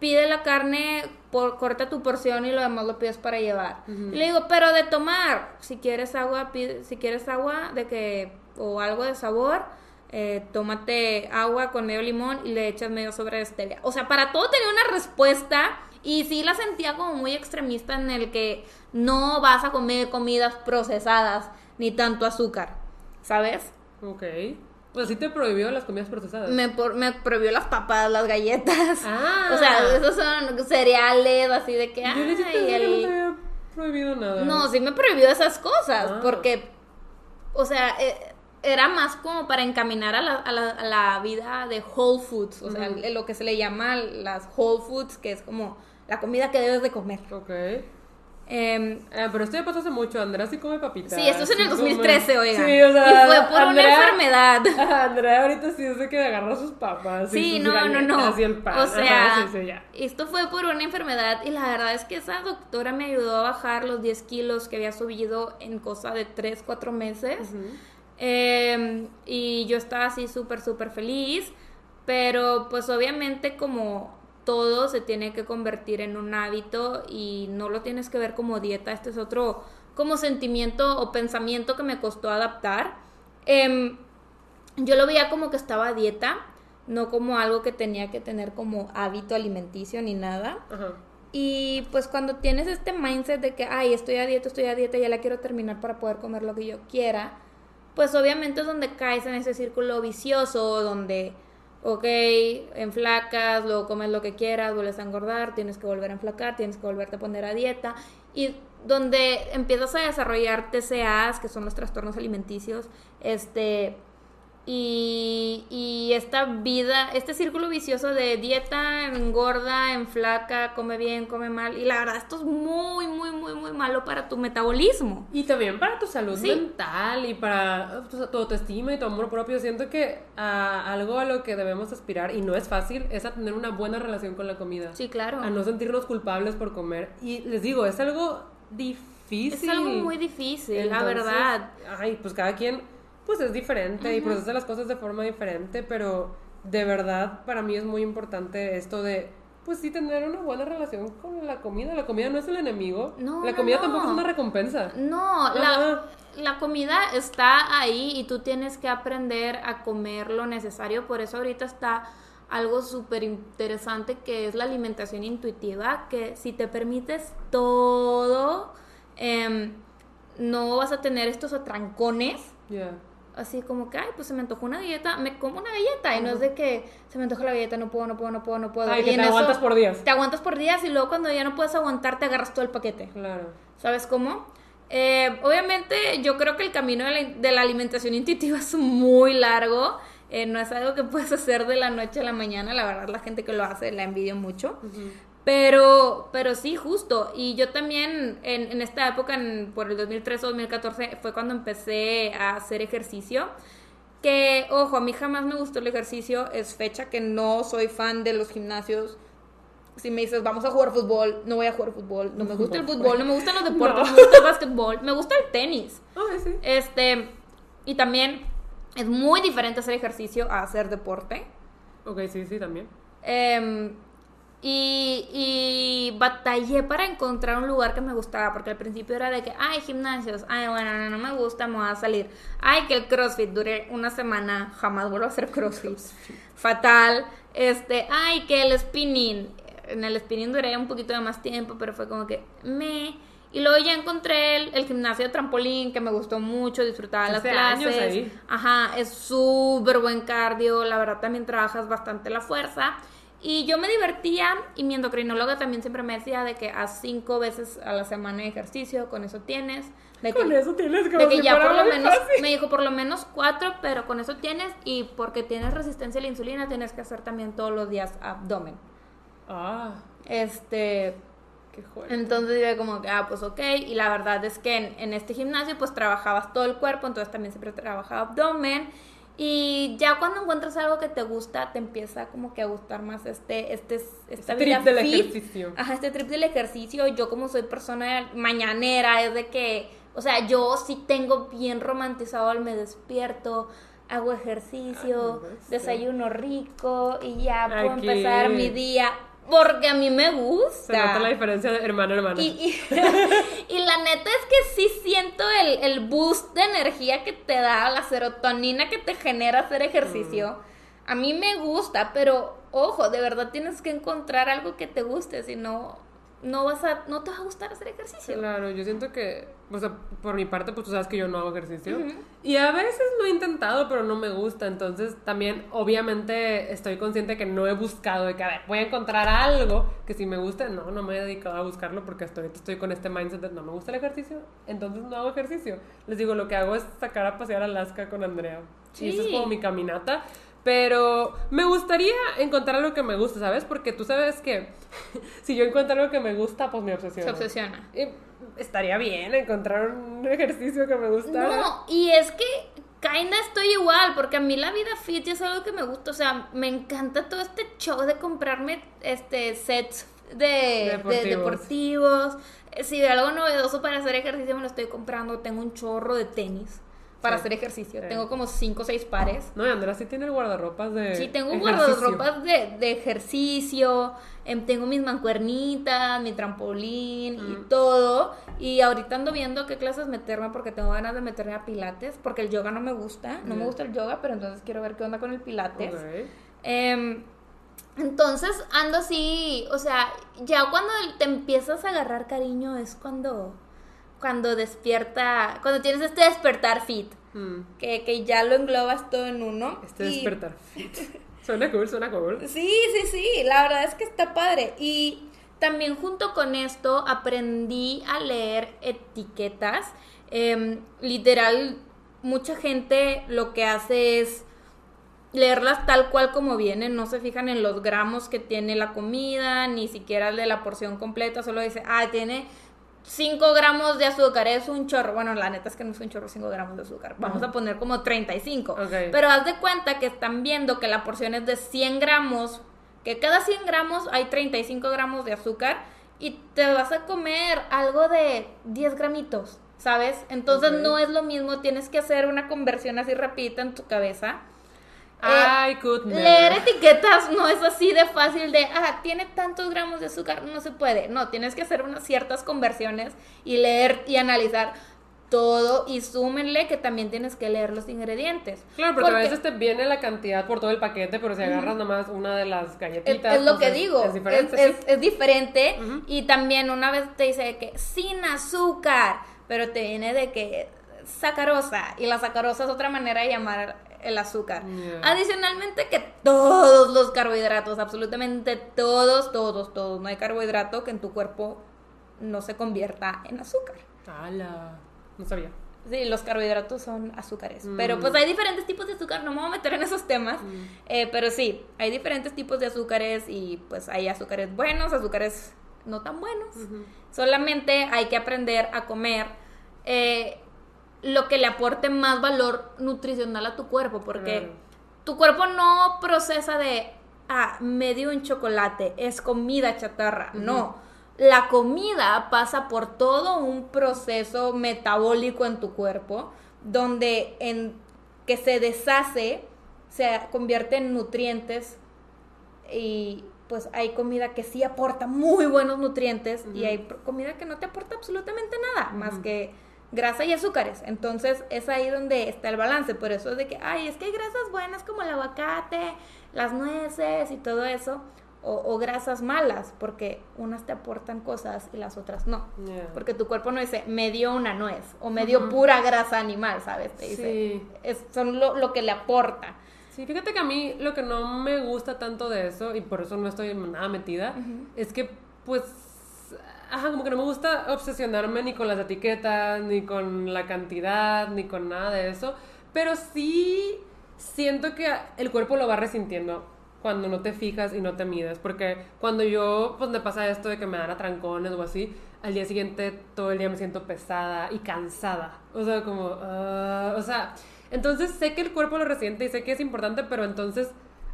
pide la carne, por, corta tu porción y lo demás lo pides para llevar. Y le digo, pero de tomar, si quieres agua, pide, si quieres agua de que, o algo de sabor eh, tómate agua con medio limón y le echas medio sobre de stevia. O sea, para todo tenía una respuesta y sí la sentía como muy extremista en el que no vas a comer comidas procesadas ni tanto azúcar, ¿sabes? Ok. Pues sí te prohibió las comidas procesadas. Me, me prohibió las papas, las galletas. Ah. O sea, esos son cereales, así de que... Yo le no te había prohibido nada. No, sí me prohibió esas cosas, ah. porque... O sea, eh, era más como para encaminar a la, a la, a la vida de whole foods, o sea, lo que se le llama las whole foods, que es como la comida que debes de comer. Ok. Eh, pero esto ya pasó hace mucho, Andrea sí come papitas. Sí, esto es en el 2013, oiga. Sí, o sea, y fue por una enfermedad. Andrea ahorita sí es de que agarra sus papas. Sí, no, no, no. el pan. O sea, esto fue por una enfermedad y la verdad es que esa doctora me ayudó a bajar los 10 kilos que había subido en cosa de 3, 4 meses. Em, y yo estaba así súper, súper feliz, pero pues obviamente como todo se tiene que convertir en un hábito y no lo tienes que ver como dieta, este es otro como sentimiento o pensamiento que me costó adaptar. Em, yo lo veía como que estaba a dieta, no como algo que tenía que tener como hábito alimenticio ni nada. Y pues cuando tienes este mindset de que, ay, estoy a dieta, estoy a dieta, ya la quiero terminar para poder comer lo que yo quiera, pues obviamente es donde caes en ese círculo vicioso, donde, ok, enflacas, luego comes lo que quieras, vuelves a engordar, tienes que volver a enflacar, tienes que volverte a poner a dieta, y donde empiezas a desarrollar TCAs, que son los trastornos alimenticios, este, y, esta vida, este círculo vicioso de dieta, engorda, enflaca, come bien, come mal. Y la verdad, esto es muy, muy, muy, muy malo para tu metabolismo. Y también para tu salud mental y para tu, autoestima y tu amor propio. Siento que algo a lo que debemos aspirar, y no es fácil, es a tener una buena relación con la comida. Sí, claro. A no sentirnos culpables por comer. Y les digo, es algo difícil. Es algo muy difícil, la verdad. Ay, pues cada quien pues es diferente y procesa las cosas de forma diferente, pero de verdad para mí es muy importante esto de pues sí tener una buena relación con la comida. La comida no es el enemigo. No, la comida tampoco es una recompensa. No, la, la, comida está ahí y tú tienes que aprender a comer lo necesario. Por eso ahorita está algo súper interesante que es la alimentación intuitiva, que si te permites todo, eh, no vas a tener estos atrancones. Ya. Así como que, ay, pues se me antojó una galleta, me como una galleta. Y no es de que se me antoja la galleta, no puedo, no puedo, no puedo, no puedo. Ay, y que te eso aguantas por días. Te aguantas por días y luego cuando ya no puedes aguantar, te agarras todo el paquete. Claro. ¿Sabes cómo? Eh, obviamente, yo creo que el camino de la, de la alimentación intuitiva es muy largo. Eh, no es algo que puedes hacer de la noche a la mañana. La verdad, la gente que lo hace la envidio mucho. Pero, pero sí, justo. Y yo también en, en esta época, en- por el 2013 o 2014, fue cuando empecé a hacer ejercicio. Que, ojo, a mí jamás me gustó el ejercicio. Es fecha que no soy fan de los gimnasios. Si me dices, vamos a jugar fútbol, no voy a jugar fútbol. No me gusta el fútbol, no me gustan los deportes, No. me gusta el básquetbol, me gusta el tenis. Ay, sí. Este, y también es muy diferente hacer ejercicio a hacer deporte. Ok, sí, sí, también. Em, y, y batallé para encontrar un lugar que me gustaba, porque al principio era de que, ay, gimnasios, ay, bueno, no, no me gusta, me voy a salir. Ay, que el CrossFit dure una semana, jamás vuelvo a hacer CrossFit. Fatal. Este, ay, que el spinning, en el spinning duré un poquito de más tiempo, pero fue como que me... Y luego ya encontré el, el gimnasio de trampolín que me gustó mucho, disfrutaba las años clases. ahí. Ajá, es súper buen cardio, la verdad también trabajas bastante la fuerza. Y yo me divertía y mi endocrinóloga también siempre me decía de que haz cinco veces a la semana de ejercicio, con eso tienes. De Con que, eso tienes como de que si ya por lo menos, fácil. me dijo por lo menos cuatro, pero con eso tienes y porque tienes resistencia a la insulina tienes que hacer también todos los días abdomen. Ah, Este, qué fuerte. entonces yo como que, ah, pues ok, y la verdad es que en, en este gimnasio pues trabajabas todo el cuerpo, entonces también siempre trabajaba abdomen. Y ya cuando encuentras algo que te gusta, te empieza como que a gustar más este, este, esta Este vida trip del fit. ejercicio. Ajá, este trip del ejercicio. Yo como soy persona mañanera, es de que, o sea, yo sí tengo bien romantizado el me despierto, hago ejercicio, Ay, no sé. desayuno rico y ya puedo Aquí. empezar mi día. Porque a mí me Se gusta. nota la diferencia de hermano a hermana. Y, y, y la neta es que sí siento el, el boost de energía que te da, la serotonina que te genera hacer ejercicio. Mm. A mí me gusta, pero ojo, de verdad tienes que encontrar algo que te guste, si no, no vas a, no te va a gustar hacer ejercicio. Claro, yo siento que, o sea, por mi parte, pues tú sabes que yo no hago ejercicio. Y a veces lo he intentado, pero no me gusta. Entonces, también, obviamente, estoy consciente que no he buscado de que, a ver, voy a encontrar algo que si me gusta. No, no me he dedicado a buscarlo porque hasta ahorita estoy con este mindset de no me gusta el ejercicio, entonces no hago ejercicio. Les digo, lo que hago es sacar a pasear a Alaska con Andrea. Y eso es Sí. como mi caminata. Pero me gustaría encontrar algo que me guste, ¿sabes? Porque tú sabes que si yo encuentro algo que me gusta, pues me obsesiona. Se obsesiona. Y estaría bien encontrar un ejercicio que me gustara. No, y es que kinda estoy igual, porque a mí la vida fit es algo que me gusta, o sea, me encanta todo este show de comprarme este sets de de Deportivos. Si de algo novedoso para hacer ejercicio me lo estoy comprando, tengo un chorro de tenis para Sí, hacer ejercicio. sí. Tengo como cinco o seis pares. No, y Andrea sí tiene el guardarropas de. Sí, tengo un guardarropas de, de ejercicio, em, tengo mis mancuernitas, mi trampolín y todo. Y ahorita ando viendo qué clases meterme porque tengo ganas de meterme a pilates, porque el yoga no me gusta, no me gusta el yoga, pero entonces quiero ver qué onda con el pilates. Em, entonces ando así, o sea, ya cuando te empiezas a agarrar cariño es cuando, cuando despierta, cuando tienes este despertar fit, Mm, que, que ya lo englobas todo en uno. Este y- despertar. suena cool, suena cool. Sí, sí, sí, la verdad es que está padre. Y también junto con esto aprendí a leer etiquetas. Em, literal, mucha gente lo que hace es leerlas tal cual como vienen, no se fijan en los gramos que tiene la comida, ni siquiera de la porción completa, solo dice, ah, tiene 5 gramos de azúcar, es un chorro. Bueno, la neta es que no es un chorro 5 gramos de azúcar, vamos a poner como 35. Ok. Pero haz de cuenta que están viendo que la porción es de 100 gramos, que cada 100 gramos hay 35 gramos de azúcar y te vas a comer algo de 10 gramitos, ¿sabes? Entonces no es lo mismo, tienes que hacer una conversión así rapidita en tu cabeza. I could never. Leer etiquetas no es así de fácil de, ah, tiene tantos gramos de azúcar, no se puede. No, tienes que hacer unas ciertas conversiones y leer y analizar todo y súmenle que también tienes que leer los ingredientes. Claro, porque, a veces te viene la cantidad por todo el paquete, pero si agarras nomás una de las galletitas. es lo que digo, Es diferente. es- diferente y también una vez te dice que sin azúcar, pero te viene de que sacarosa y la sacarosa es otra manera de llamar el azúcar. Adicionalmente que todos los carbohidratos, absolutamente todos, todos, todos, no hay carbohidrato que en tu cuerpo no se convierta en azúcar. ¡Hala! No sabía. Sí, los carbohidratos son azúcares. Pero pues hay diferentes tipos de azúcar, no me voy a meter en esos temas. Eh, pero sí, hay diferentes tipos de azúcares y pues hay azúcares buenos, azúcares no tan buenos. Solamente hay que aprender a comer eh, lo que le aporte más valor nutricional a tu cuerpo, porque tu cuerpo no procesa de, ah, medio un chocolate, es comida chatarra. No la comida pasa por todo un proceso metabólico en tu cuerpo, donde en que se deshace, se convierte en nutrientes y pues hay comida que sí aporta muy buenos nutrientes y hay comida que no te aporta absolutamente nada, más que grasa y azúcares. Entonces es ahí donde está el balance. Por eso es de que, ay, es que hay grasas buenas como el aguacate, las nueces y todo eso o, grasas malas, porque unas te aportan cosas y las otras no. Porque tu cuerpo no dice, me dio una nuez o me dio pura grasa animal, ¿sabes? Te dice, es, son lo, que le aporta. Sí, fíjate que a mí lo que no me gusta tanto de eso, y por eso no estoy nada metida, es que pues ajá, como que no me gusta obsesionarme ni con las etiquetas, ni con la cantidad, ni con nada de eso, pero sí siento que el cuerpo lo va resintiendo cuando no te fijas y no te mides. Porque cuando yo, pues me pasa esto de que me dan atrancones o así, al día siguiente todo el día me siento pesada y cansada. O sea, como, uh, o sea, entonces sé que el cuerpo lo resiente y sé que es importante, pero entonces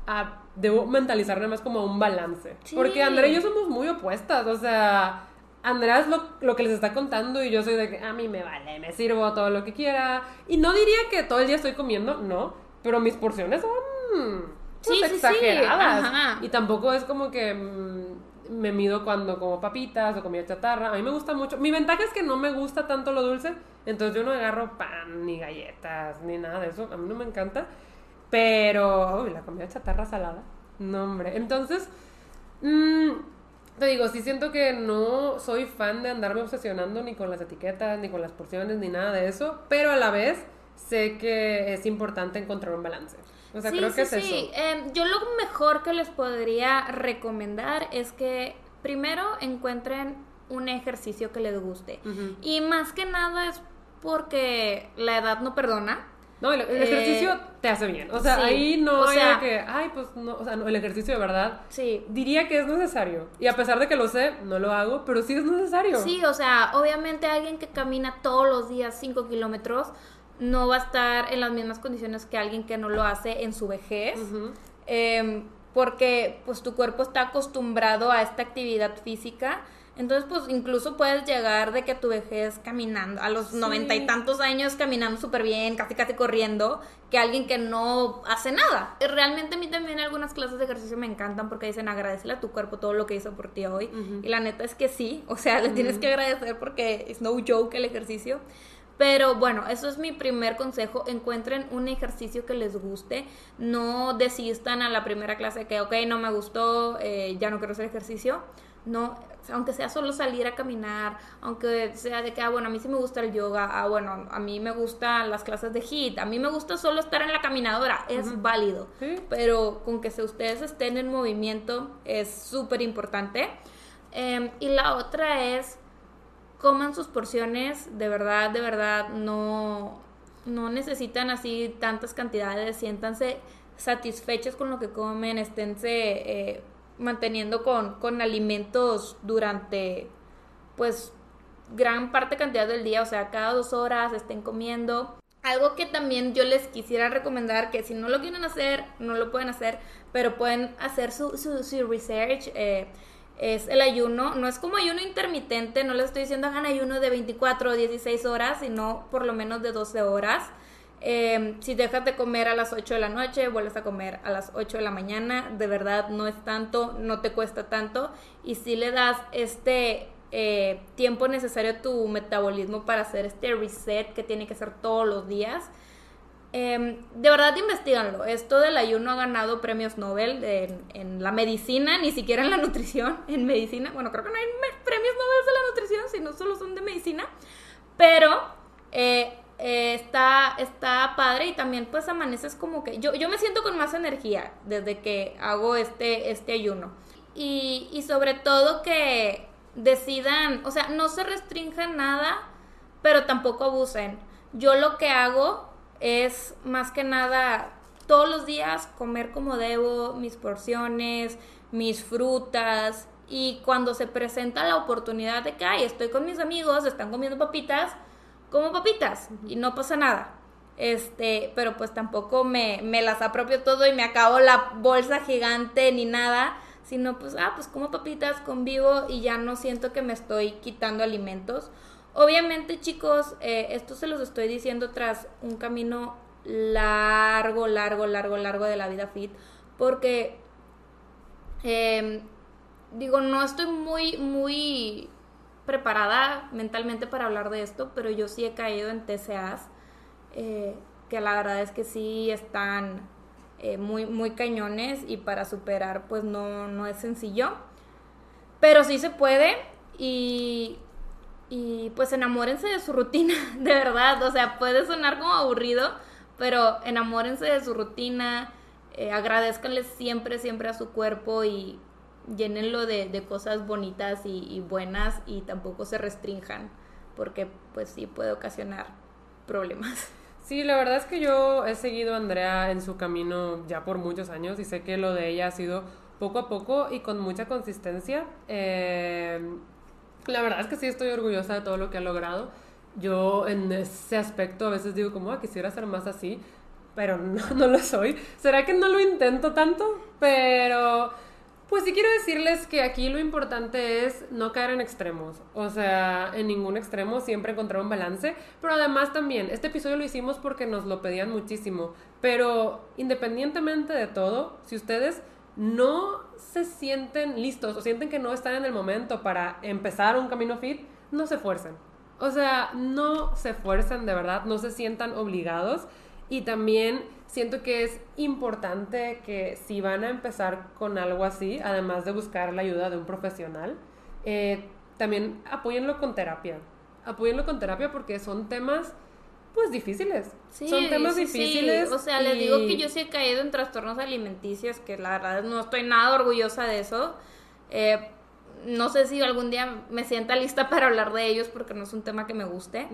uh, debo mentalizarme más como un balance. Porque Andrea y yo somos muy opuestas, o sea... Andrea es lo, lo, que les está contando y yo soy de que a mí me vale, me sirvo todo lo que quiera. Y no diría que todo el día estoy comiendo, no, pero mis porciones son sí, exageradas. y tampoco es como que mm, me mido cuando como papitas o comida chatarra. A mí me gusta mucho. Mi ventaja es que no me gusta tanto lo dulce, entonces yo no agarro pan ni galletas ni nada de eso. A mí no me encanta. Pero, uy, la comida chatarra salada. No, hombre. Entonces, mm, te digo, sí siento que no soy fan de andarme obsesionando ni con las etiquetas, ni con las porciones, ni nada de eso, pero a la vez sé que es importante encontrar un balance. O sea, creo que es sí. Em, yo lo mejor que les podría recomendar es que primero encuentren un ejercicio que les guste. Y más que nada es porque la edad no perdona. No, el, ejercicio eh, te hace bien. O sea, ahí no hay que, ay, pues no, o sea, no, el ejercicio de verdad. Sí. Diría que es necesario. Y a pesar de que lo sé, no lo hago, pero sí es necesario. Sí, o sea, obviamente alguien que camina todos los días 5 kilómetros no va a estar en las mismas condiciones que alguien que no lo hace en su vejez. Em, porque pues tu cuerpo está acostumbrado a esta actividad física. Entonces, pues incluso puedes llegar de que tu vejez caminando, a los noventa y tantos años caminando súper bien, casi casi corriendo, que alguien que no hace nada. Realmente a mí también algunas clases de ejercicio me encantan porque dicen agradecele a tu cuerpo todo lo que hizo por ti hoy. Y la neta es que sí, o sea, le tienes que agradecer porque es no joke el ejercicio. Pero bueno, eso es mi primer consejo. Encuentren un ejercicio que les guste. No desistan a la primera clase que, ok, no me gustó, eh, ya no quiero hacer ejercicio. No, aunque sea solo salir a caminar, aunque sea de que, ah, bueno, a mí sí me gusta el yoga, ah, bueno, a mí me gustan las clases de HIIT, a mí me gusta solo estar en la caminadora, es válido. Pero con que se, ustedes estén en movimiento es súper importante. Em, y la otra es coman sus porciones, de verdad, de verdad, no, no necesitan así tantas cantidades, siéntanse satisfechos con lo que comen, esténse eh, manteniendo con, con alimentos durante, pues, gran parte cantidad del día, o sea, cada dos horas estén comiendo. Algo que también yo les quisiera recomendar, que si no lo quieren hacer, no lo pueden hacer, pero pueden hacer su, su, research. Eh, es el ayuno, no es como ayuno intermitente, no les estoy diciendo hagan ayuno de 24 o 16 horas, sino por lo menos de 12 horas. Em, si dejas de comer a las 8 de la noche, vuelves a comer a las 8 de la mañana, de verdad no es tanto, no te cuesta tanto y si le das este eh, tiempo necesario a tu metabolismo para hacer este reset que tiene que hacer todos los días, Em, de verdad, investiganlo. Esto del ayuno ha ganado premios Nobel en, la medicina, ni siquiera en la nutrición, en medicina. Bueno, creo que no hay premios Nobel de la nutrición, sino solo son de medicina. Pero eh, eh, está, está padre y también pues amaneces como que yo, yo me siento con más energía desde que hago este, este ayuno. Y, y sobre todo que decidan, o sea, no se restrinjan nada, pero tampoco abusen. Yo lo que hago es más que nada todos los días comer como debo, mis porciones, mis frutas, y cuando se presenta la oportunidad de que, ay, estoy con mis amigos, están comiendo papitas, como papitas y no pasa nada. Este, pero pues tampoco me, me las apropio todo y me acabo la bolsa gigante ni nada, sino pues, ah, pues como papitas, convivo y ya no siento que me estoy quitando alimentos. Obviamente, chicos, eh, esto se los estoy diciendo tras un camino largo, largo, largo, largo de la vida fit, porque, em, digo, no estoy muy, muy preparada mentalmente para hablar de esto, pero yo sí he caído en TCAs, eh, que la verdad es que sí están eh, muy, muy cañones y para superar pues no, no es sencillo, pero sí se puede y, y pues enamórense de su rutina, de verdad, o sea, puede sonar como aburrido, pero enamórense de su rutina, eh, agradezcanle siempre, siempre a su cuerpo y llénenlo de, de cosas bonitas y, buenas y tampoco se restrinjan, porque pues sí puede ocasionar problemas. Sí, la verdad es que yo he seguido a Andrea en su camino ya por muchos años y sé que lo de ella ha sido poco a poco y con mucha consistencia. Eh, la verdad es que sí estoy orgullosa de todo lo que ha logrado. Yo en ese aspecto a veces digo como, ah, quisiera ser más así, pero no, no lo soy. ¿Será que no lo intento tanto? Pero pues sí quiero decirles que aquí lo importante es no caer en extremos, o sea, en ningún extremo, siempre encontrar un balance, pero además también, este episodio lo hicimos porque nos lo pedían muchísimo, pero independientemente de todo, si ustedes no se sienten listos o sienten que no están en el momento para empezar un camino fit, no se fuercen. O sea, no se fuercen de verdad, no se sientan obligados y también siento que es importante que si van a empezar con algo así, además de buscar la ayuda de un profesional, eh, también apóyenlo con terapia. Apóyenlo con terapia porque son temas pues difíciles. son temas difíciles. O sea, les digo que yo sí he caído en trastornos alimenticios, que la verdad no estoy nada orgullosa de eso. Eh, no sé si algún día me sienta lista para hablar de ellos porque no es un tema que me guste.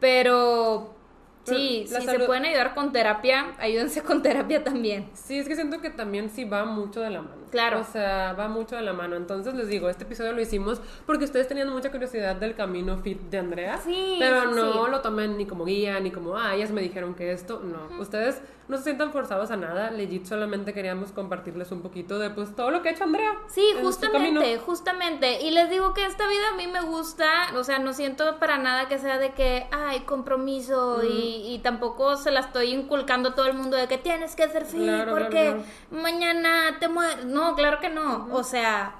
Pero Sí, si se pueden ayudar con terapia, ayúdense con terapia también. Sí, es que siento que también sí va mucho de la mano. Claro. O sea, va mucho de la mano. Entonces les digo, este episodio lo hicimos porque ustedes tenían mucha curiosidad del camino fit de Andrea. Sí. Pero no lo tomen ni como guía, ni como, ah, ellas me dijeron que esto. No. Ustedes no se sientan forzados a nada. Legit solamente queríamos compartirles un poquito de pues todo lo que ha hecho Andrea. Sí, justamente, justamente. Y les digo que esta vida a mí me gusta. O sea, no siento para nada que sea de que, ay, compromiso. y, tampoco se la estoy inculcando a todo el mundo de que tienes que ser fit porque mañana te mueres. No, no, claro que no. O sea,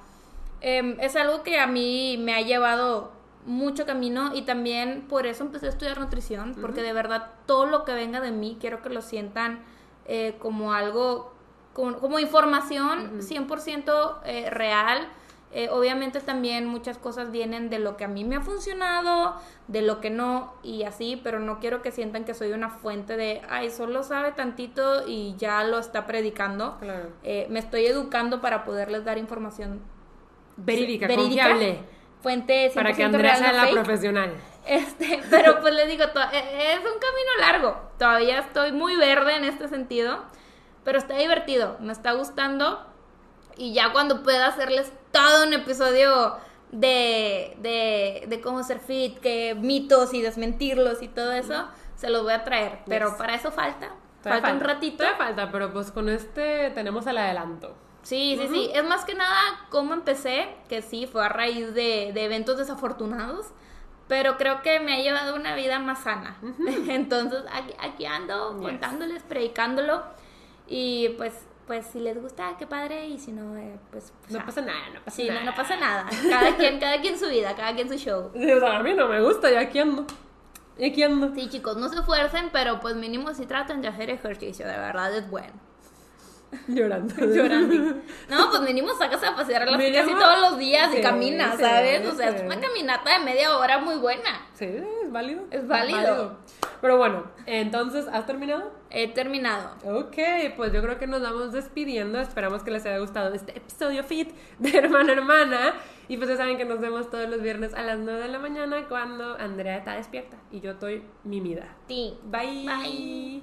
em, es algo que a mí me ha llevado mucho camino y también por eso empecé a estudiar nutrición, porque de verdad todo lo que venga de mí quiero que lo sientan eh, como algo, como, información 100% eh, real. Eh, obviamente también muchas cosas vienen de lo que a mí me ha funcionado, de lo que no y así, pero no quiero que sientan que soy una fuente de, ay, solo sabe tantito y ya lo está predicando. Eh, me estoy educando para poderles dar información verídica, confiable. Fuente Para que Andrea sea la profesional. Este, pero pues les digo, e-, es un camino largo. Todavía estoy muy verde en este sentido, pero está divertido, me está gustando y ya cuando pueda hacerles todo un episodio de, de, de cómo ser fit, que mitos y desmentirlos y todo eso, se los voy a traer. Pero para eso falta. Falta, un ratito. falta, pero pues con este tenemos el adelanto. Sí, sí, sí. Es más que nada cómo empecé, que sí, fue a raíz de, de eventos desafortunados, pero creo que me ha llevado una vida más sana. Entonces, aquí, aquí ando contándoles, predicándolo y pues pues si les gusta, qué padre, y si no, eh, pues, pues... no pasa nada, no pasa sí, nada. No, no pasa nada. Cada quien, cada quien su vida, cada quien su show. o sea, a mí no me gusta, y aquí ando. Y aquí ando. Sí, chicos, no se esfuercen, pero pues mínimo si tratan de hacer ejercicio, de verdad es bueno. Llorando. Llorando. No, pues sacas a pasear a las casi todos los días y caminas, ¿sabes? o sea, es una caminata de media hora muy buena. Sí, válido. Es válido. Pero bueno, entonces, ¿has terminado? He terminado. Ok, pues yo creo que nos vamos despidiendo. Esperamos que les haya gustado este episodio fit de Hermana Hermana. Y pues ya saben que nos vemos todos los viernes a las 9 de la mañana cuando Andrea está despierta y yo estoy mimida. Sí. Bye. Bye.